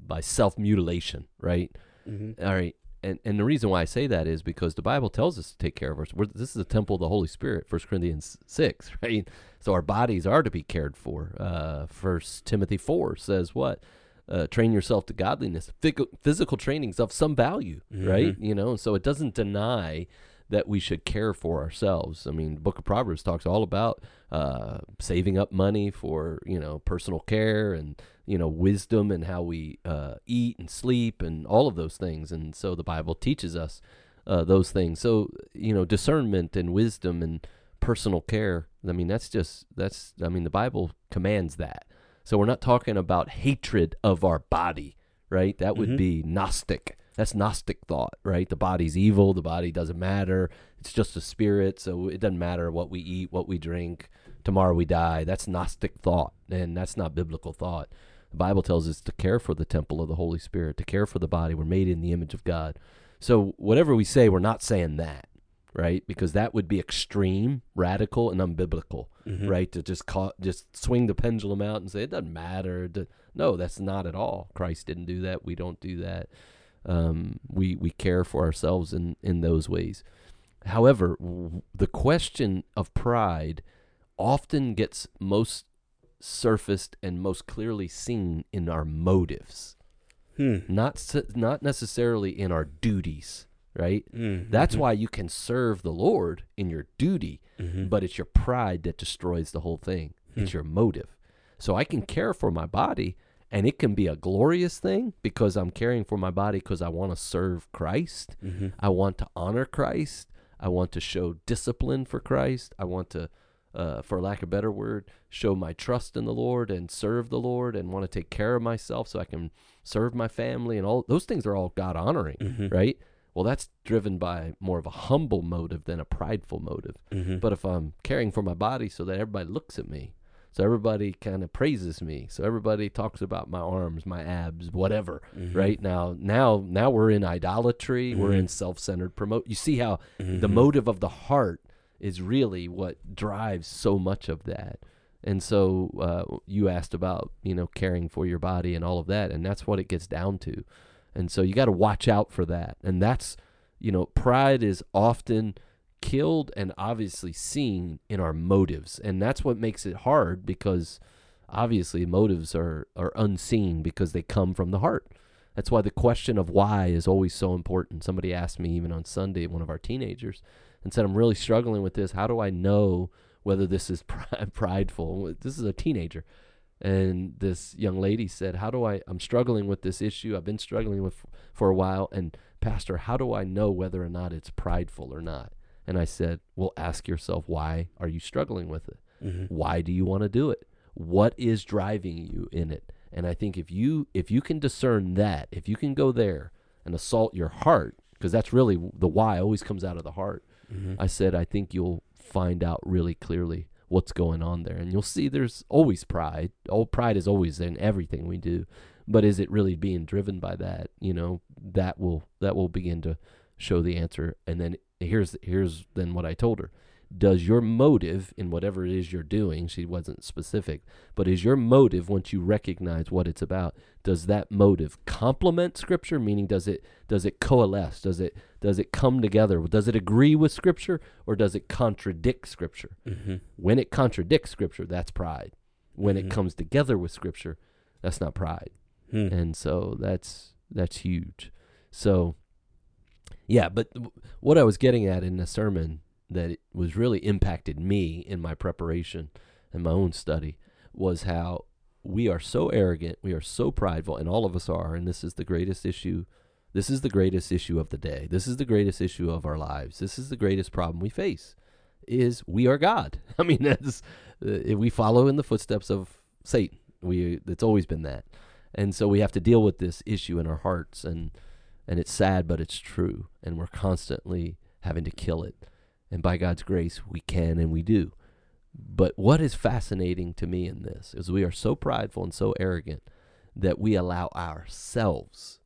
by self mutilation, right? hmm All right, and and the reason why I say that is because the Bible tells us to take care of us. We're, this is a temple of the Holy Spirit, First Corinthians six, right? So our bodies are to be cared for. Uh, First Timothy four says what? Uh, train yourself to godliness. Physical, physical training's of some value, right? You know, so it doesn't deny that we should care for ourselves. I mean, the Book of Proverbs talks all about uh, saving up money for you know personal care and you know wisdom and how we uh, eat and sleep and all of those things. And so the Bible teaches us uh, those things. So you know discernment and wisdom and personal care. I mean, that's just that's. I mean, the Bible commands that. So we're not talking about hatred of our body, right? That would be Gnostic. That's Gnostic thought, right? The body's evil. The body doesn't matter. It's just a spirit. So it doesn't matter what we eat, what we drink. Tomorrow we die. That's Gnostic thought, and that's not biblical thought. The Bible tells us to care for the temple of the Holy Spirit, to care for the body. We're made in the image of God. So whatever we say, we're not saying that, right? Because that would be extreme, radical, and unbiblical, mm-hmm. right? To just call, just swing the pendulum out and say it doesn't matter. No, that's not at all. Christ didn't do that. We don't do that. Um, we we care for ourselves in in those ways. However, w- the question of pride often gets most surfaced and most clearly seen in our motives, Hmm. not s- not necessarily in our duties. Right. Mm. That's why you can serve the Lord in your duty, Mm-hmm. but it's your pride that destroys the whole thing. It's your motive. So I can care for my body, and it can be a glorious thing because I'm caring for my body because I want to serve Christ. Mm-hmm. I want to honor Christ. I want to show discipline for Christ. I want to, uh, for lack of a better word, show my trust in the Lord and serve the Lord and want to take care of myself so I can serve my family and all those things are all God honoring, Mm-hmm. right? Well, that's driven by more of a humble motive than a prideful motive. Mm-hmm. But if I'm caring for my body so that everybody looks at me, so everybody kind of praises me, so everybody talks about my arms, my abs, whatever, Mm-hmm. right? Now, now, now we're in idolatry, we're Mhm. in self-centered promote. You see how Mm-hmm. the motive of the heart is really what drives so much of that. And so uh, you asked about you know caring for your body and all of that, and that's what it gets down to. And so you got to watch out for that. And that's you know pride is often killed and obviously seen in our motives, and that's what makes it hard because obviously motives are are unseen because they come from the heart. That's why the question of why is always so important. Somebody asked me even on Sunday, one of our teenagers, and said, "I'm really struggling with this. How do I know whether this is prideful?" This is a teenager, and this young lady said, "How do I? I'm struggling with this issue. I've been struggling with for a while, and Pastor, how do I know whether or not it's prideful or not?" And I said, "Well, ask yourself why are you struggling with it? Mm-hmm. Why do you want to do it? What is driving you in it?" And I think if you if you can discern that, if you can go there and assault your heart, because that's really the why always comes out of the heart. Mm-hmm. I said I think you'll find out really clearly what's going on there, and you'll see there's always pride. Oh, pride is always in everything we do, but is it really being driven by that? You know, that will that will begin to show the answer. And then here's here's then what I told her. Does your motive in whatever it is you're doing, she wasn't specific, but is your motive once you recognize what it's about, does that motive complement scripture? Meaning does it does it coalesce? Does it does it come together? Does it agree with scripture or does it contradict scripture? Mm-hmm. When it contradicts scripture, that's pride. When Mhm. it comes together with scripture, that's not pride Hmm. and so that's that's huge. So, yeah, but what I was getting at in the sermon that it was really impacted me in my preparation and my own study was how we are so arrogant, we are so prideful, and all of us are. And this is the greatest issue. This is the greatest issue of the day. This is the greatest issue of our lives. This is the greatest problem we face. Is we are God. I mean, that's uh, we follow in the footsteps of Satan. We it's always been that and so we have to deal with this issue in our hearts and and it's sad but it's true and we're constantly having to kill it and by God's grace we can and we do but what is fascinating to me in this is we are so prideful and so arrogant that we allow ourselves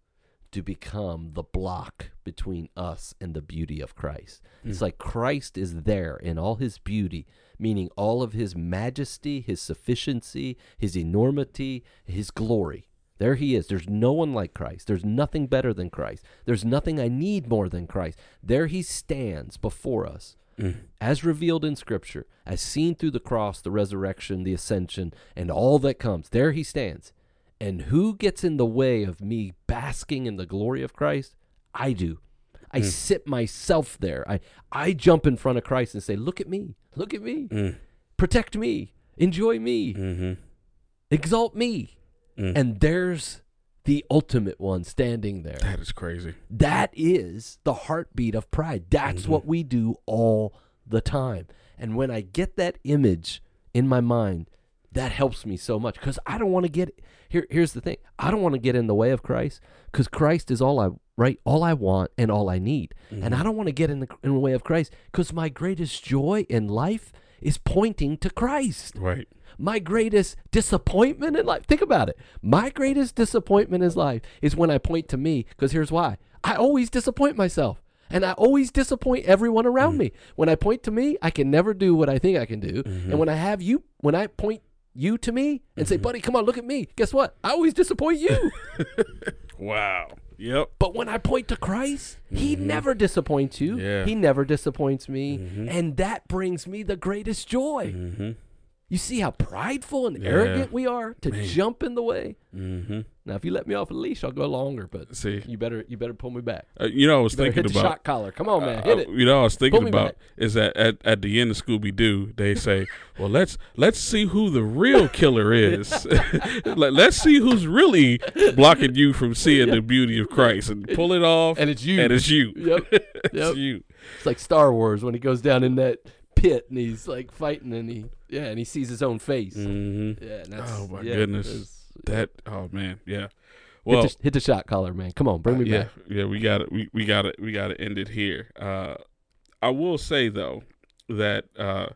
to become the block between us and the beauty of Christ. It's mm. like Christ is there in all his beauty, meaning all of his majesty, his sufficiency, his enormity, his glory. There he is. There's no one like Christ. There's nothing better than Christ. There's nothing I need more than Christ. There he stands before us, Mm. as revealed in Scripture, as seen through the cross, the resurrection, the ascension, and all that comes. There he stands. And who gets in the way of me basking in the glory of Christ? I do. I sit myself there. I, I jump in front of Christ and say, Look at me. Look at me. Mm. Protect me. Enjoy me. Mm-hmm. Exalt me. Mm. And there's the ultimate one standing there. That is crazy. That is the heartbeat of pride. That's what we do all the time. And when I get that image in my mind, that helps me so much because I don't want to get here. Here's the thing: I don't want to get in the way of Christ because Christ is all I right, all I want and all I need, and I don't want to get in the in the way of Christ because my greatest joy in life is pointing to Christ Right. my greatest disappointment in life. Think about it. My greatest disappointment in life is when I point to me, because here's why. I always disappoint myself. And I always disappoint everyone around mm. me. When I point to me, I can never do what I think I can do. And mm-hmm. when I have you, when I point you to me and say, mm-hmm. buddy, come on, look at me, guess what? I always disappoint you. Wow. Yep. But when I point to Christ, He mm-hmm. never disappoints you. Yeah. He never disappoints me. Mm-hmm. And that brings me the greatest joy. Mm-hmm. You see how prideful and Yeah. arrogant we are to Man. jump in the way. Now, if you let me off a leash, I'll go longer. But See, you better you better pull me back. uh, you know, I was thinking hit the about. shot collar. Come on, man, uh, hit it. You know, I was thinking about back. is that at, at the end of Scooby Doo, they say, "Well, let's let's see who the real killer is. Let, let's see who's really blocking you from seeing the beauty of Christ, and pull it off, And it's you. and it's you. Yep. yep. it's you. It's like Star Wars when he goes down in that pit and he's like fighting and he yeah and he sees his own face. Mm-hmm. Yeah, and that's, Oh, my yeah, goodness. That. Oh man. Yeah. hit, Well, the, hit the shot collar, man. Come on, bring me yeah, back. yeah, we got it. We we got it. We got to end it here. Uh, I will say though that uh,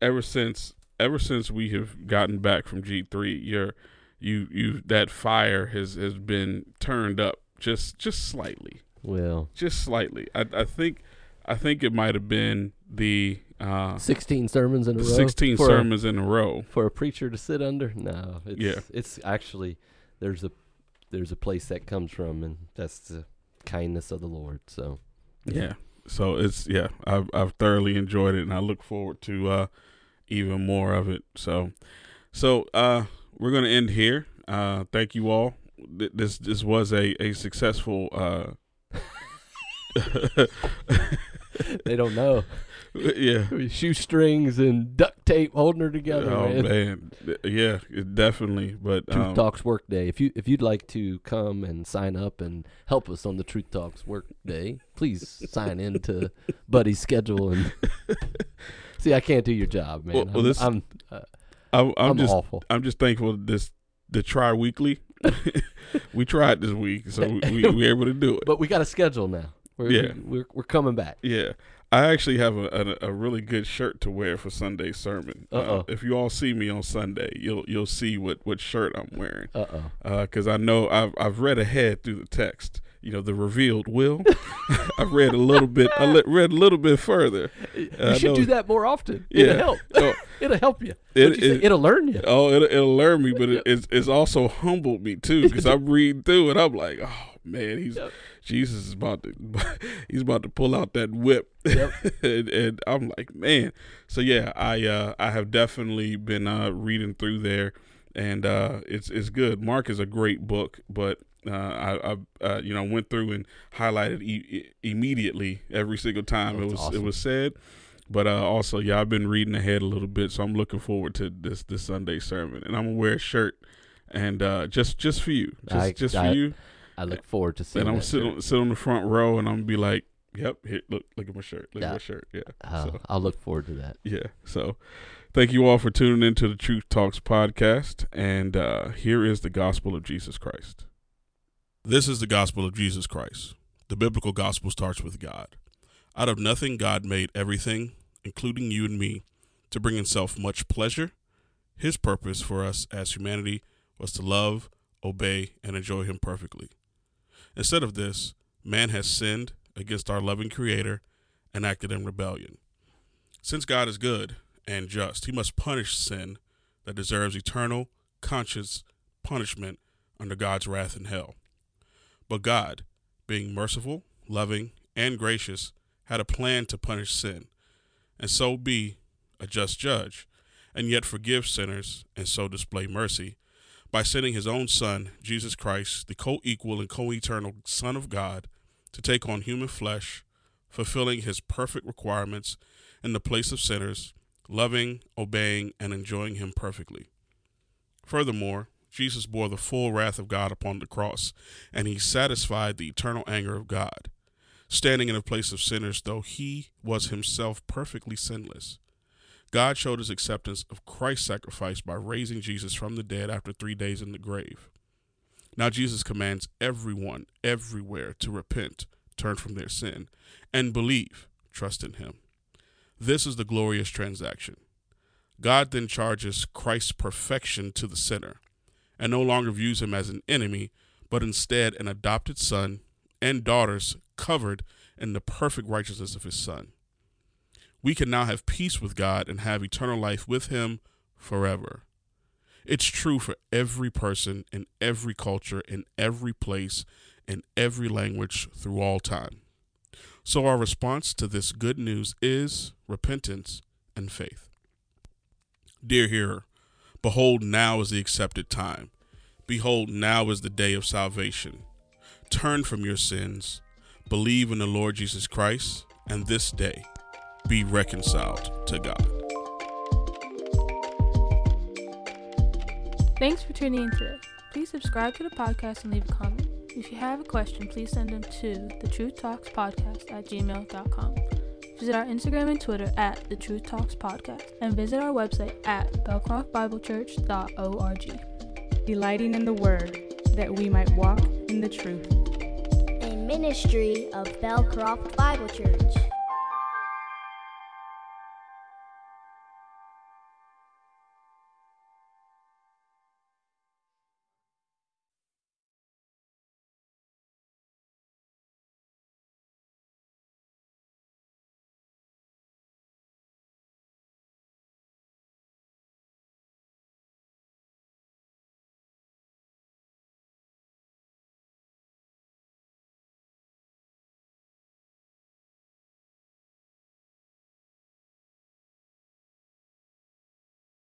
ever since ever since we have gotten back from G three, your you you that fire has has been turned up just just slightly, Well, just slightly. I I think I think it might have been the uh, sixteen sermons in a row. sixteen for a- sermons in a row. for a preacher to sit under. No, it's, Yeah. it's actually there's a there's a place that comes from, and that's the kindness of the Lord. So Yeah. So it's yeah, I've I've thoroughly enjoyed it and I look forward to uh even more of it. So so uh we're going to end here. Uh thank you all. Th- This this was a a successful uh they don't know yeah. shoestrings and duct tape holding her together. Oh man. man. Yeah, definitely, but Truth um, Talks Workday. If you if you'd like to come and sign up and help us on the Truth Talks Workday, please sign in to Buddy's schedule and see. I can't do your job, man. Well- well, I'm this- I'm, uh, I'm, I'm I'm just awful. I'm just thankful this the try weekly. we tried this week, so we, we we're able to do it. But we got a schedule now. We're, Yeah. we're we're coming back. Yeah. I actually have a, a a really good shirt to wear for Sunday's sermon. Uh, Uh-oh. if you all see me on Sunday, you'll you'll see what, what shirt I'm wearing. Uh oh. Because I know I've I've read ahead through the text. You know the revealed will. I've read a little bit. I le- read a little bit further. You I should do that more often. Yeah. It'll help. It'll help you. It, you it, it'll learn you. oh, it'll, it'll learn me, but it, it's it's also humbled me too because I'm reading through it. I'm like, oh man, he's Yep. Jesus is about to he's about to pull out that whip, Yep. and, and I'm like, man. So yeah, I uh, I have definitely been uh, reading through there, and uh, it's it's good. Mark is a great book, but uh, I, I uh, you know went through and highlighted e- immediately every single time it That's was it was said. But uh, also, yeah, I've been reading ahead a little bit, so I'm looking forward to this this Sunday sermon, and I'm gonna wear a shirt, and uh, just just for you, just I- just for I- you, I look forward to seeing and I'm that sit on, sit on the front row, and I'm gonna be like, "Yep, here, look, look at my shirt, look Yeah. at my shirt." Yeah, Uh, so I'll look forward to that. yeah, so thank you all for tuning into the Truth Talks podcast, and uh, here is the gospel of Jesus Christ. This is the gospel of Jesus Christ. The biblical gospel starts with God. Out of nothing, God made everything, including you and me, to bring Himself much pleasure. His purpose for us as humanity was to love, obey, and enjoy Him perfectly. Instead of this, man has sinned against our loving Creator and acted in rebellion. Since God is good and just, He must punish sin that deserves eternal, conscious punishment under God's wrath in hell. But God, being merciful, loving, and gracious, had a plan to punish sin, and so be a just judge, and yet forgive sinners, and so display mercy, by sending his own Son, Jesus Christ, the co equal and co eternal Son of God, to take on human flesh, fulfilling his perfect requirements in the place of sinners, loving, obeying, and enjoying him perfectly. Furthermore, Jesus bore the full wrath of God upon the cross, and he satisfied the eternal anger of God, standing in the place of sinners, though he was himself perfectly sinless. God showed his acceptance of Christ's sacrifice by raising Jesus from the dead after three days in the grave. Now, Jesus commands everyone, everywhere, to repent, turn from their sin, and believe, trust in him. This is the glorious transaction. God then charges Christ's perfection to the sinner and no longer views him as an enemy, but instead an adopted son and daughters covered in the perfect righteousness of his son. We can now have peace with God and have eternal life with him forever. It's true for every person in every culture, in every place, in every language through all time. So, our response to this good news is repentance and faith. Dear hearer, behold, now is the accepted time. Behold, now is the day of salvation. Turn from your sins, believe in the Lord Jesus Christ, and this day be reconciled to God. Thanks for tuning in today. Please subscribe to the podcast and leave a comment. If you have a question, please send them to the Truth Talks Podcast at gmail.com. Visit our Instagram and Twitter at the Truth Talks Podcast and visit our website at belcroftbiblechurch.org. Delighting in the Word, that we might walk in the truth. A ministry of Belcroft Bible Church.